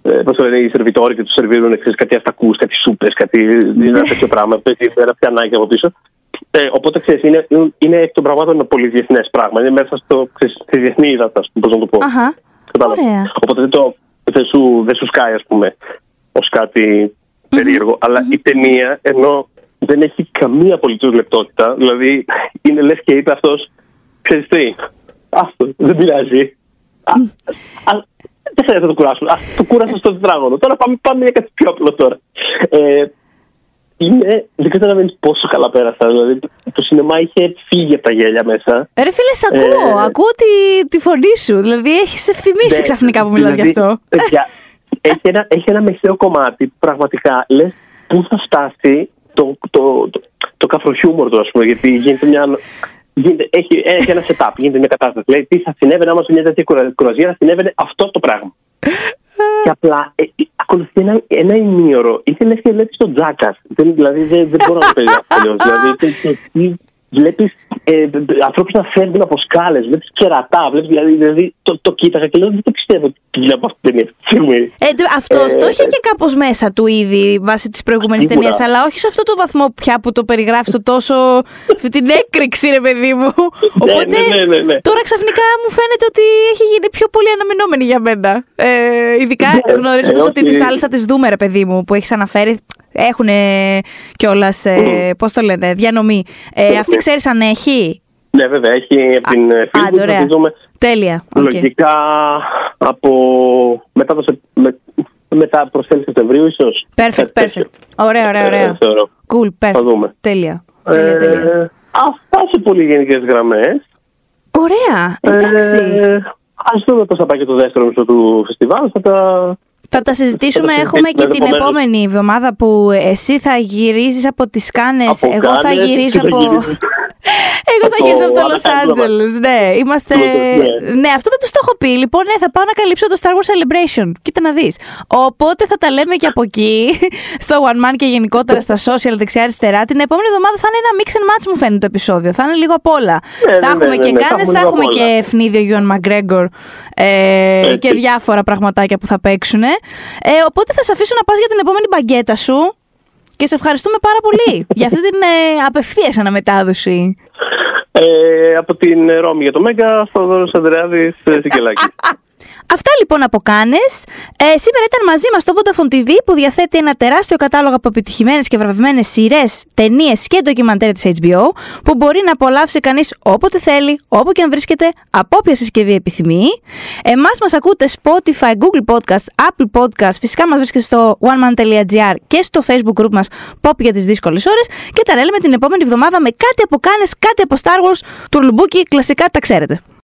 Ε, πώς το λένε, οι σερβιτόροι και τους σερβίρουν ξέρεις, κάτι αστακούς, κάτι σούπες, κάτι ένα τέτοιο πράγμα. Παίζει ένα πιανάκι από πίσω. Ε, οπότε ξέρεις, είναι, είναι εκ των πραγμάτων ένα πολύ διεθνές πράγμα. Είναι μέσα στο, ξέρεις, στη διεθνή ύδατα, πώς να το πω. Αχα. Κατάλαβες. Ωραία. Οπότε δεν, το, δεν, σου, δεν σου σκάει, ας πούμε, ως κάτι περίεργο. Αλλά η ταινία, ενώ δεν έχει καμία απολύτως λεπτότητα, δηλαδή είναι λες και είπε αυτός, ξέρεις τι, αυτό δεν πειράζει. Α, α, δεν χρειάζεται να το κουράσουμε. Α, το κούρασα στο τετράγωνο. Τώρα πάμε, πάμε για κάτι πιο απλό τώρα. Ε, είναι, δεν καταλαβαίνεις πόσο καλά πέρασα. Δηλαδή, το σινεμά είχε φύγει από τα γέλια μέσα. Ρε φίλε, σ' ακούω. Ε, ακούω τη, τη φωνή σου. Δηλαδή, έχεις ευθυμίσει Ναι, ξαφνικά που μιλάς γι' δηλαδή, αυτό. παιδιά, έχει, ένα, έχει ένα μεσαίο κομμάτι που πραγματικά λες πού θα φτάσει το, το, το, το καφροχιούμορ του, ας πούμε. Γιατί γίνεται μια. Γίνεται, έχει, έχει ένα setup, γίνεται μια κατάσταση. Λέει τι θα συνέβαινε άμα σε μια τέτοια κουρα- κουραζία θα συνέβαινε αυτό το πράγμα. και απλά ε, ε, ακολουθεί ένα, ένα ημίωρο. Είτε λες και βλέπει τον Τζάκας. Δηλαδή δεν, δεν μπορώ να το περιγράψω τελείως. Δηλαδή βλέπεις ε, ανθρώπους να φεύγουν από σκάλες, βλέπεις κερατά. Βλέπεις, δηλαδή, δηλαδή το, το κοίταγα και λέω δεν το πιστεύω ότι βλέπω αυτή την ταινία αυτή τη στιγμή. Ε, Αυτό Ε, το είχε και κάπως μέσα του ήδη βάσει της προηγούμενης Σίγουρα. ταινίας, αλλά όχι σε αυτό το βαθμό πια που το περιγράφεις το τόσο. αυτή την έκρηξη, ρε παιδί μου. Οπότε ναι, ναι, ναι, ναι. τώρα ξαφνικά μου φαίνεται ότι έχει γίνει πιο πολύ αναμενόμενη για μένα. Ε, ειδικά Ναι, γνωρίζοντας ε, ότι όχι. τη άλλες θα τις δούμε, ρε παιδί μου, που έχεις αναφέρει. Έχουν κιόλας, ε, πώς το λένε, διανομή. Ε, αυτή ξέρεις αν έχει; Ναι, βέβαια, έχει από την φίλη μου. Τέλεια. Λογικά από μετά το, με, μετά προς τέλη Σεπτεμβρίου ίσως. Perfect, perfect. Ωραία, ωραία, ωραία. Ε, cool, perfect. Θα δούμε. Τέλεια. τέλεια, τέλεια. Ε, αυτά σε πολύ γενικές γραμμές. Ωραία, εντάξει. Ε, ας δούμε πώς θα πάει και το δεύτερο μισό του φεστιβάλ. Θα τα θα τα συζητήσουμε. Έχουμε και την επόμενη εβδομάδα που εσύ θα γυρίζεις από τις Κάνες, εγώ θα γυρίσω από... Εγώ θα γυρίσω από το Los Angeles. Ναι, είμαστε. Ναι. ναι, αυτό δεν του το έχω πει. Λοιπόν, ναι, θα πάω να καλύψω το Star Wars Celebration. Κοίτα να δεις. Οπότε θα τα λέμε και από εκεί, στο One Man και γενικότερα στα social δεξιά-αριστερά. Την επόμενη εβδομάδα θα είναι ένα mix and match, μου φαίνεται το επεισόδιο. Θα είναι λίγο απ' όλα. Ναι, θα έχουμε και κάνε, θα έχουμε και ευνίδιο Γιον Μαγκρέγκορ ε, και διάφορα πραγματάκια που θα παίξουν. Ε, οπότε θα σε αφήσω να πας για την επόμενη μπαγκέτα σου. Και σε ευχαριστούμε πάρα πολύ για αυτή την ε, απευθείας αναμετάδοση. Ε, από την Ρώμη για το Μέγκα, Θοδωρός Ανδρεάδης, Σικελάκης. Αυτά λοιπόν από κάνες. Ε, σήμερα ήταν μαζί μας το Vodafone TV που διαθέτει ένα τεράστιο κατάλογο από επιτυχημένες και βραβευμένες σειρές, ταινίες και ντοκιμαντέρ της HBO που μπορεί να απολαύσει κανείς όποτε θέλει, όπου και αν βρίσκεται, από όποια συσκευή επιθυμεί. Εμάς μας ακούτε Spotify, Google Podcast, Apple Podcast, φυσικά μας βρίσκεται στο oneman.gr και στο Facebook group μας Pop για τις δύσκολες ώρες και τα λέμε την επόμενη εβδομάδα με κάτι από κάνες, κάτι από Star Wars, τουρλουμπούκι, κλασικά τα ξέρετε.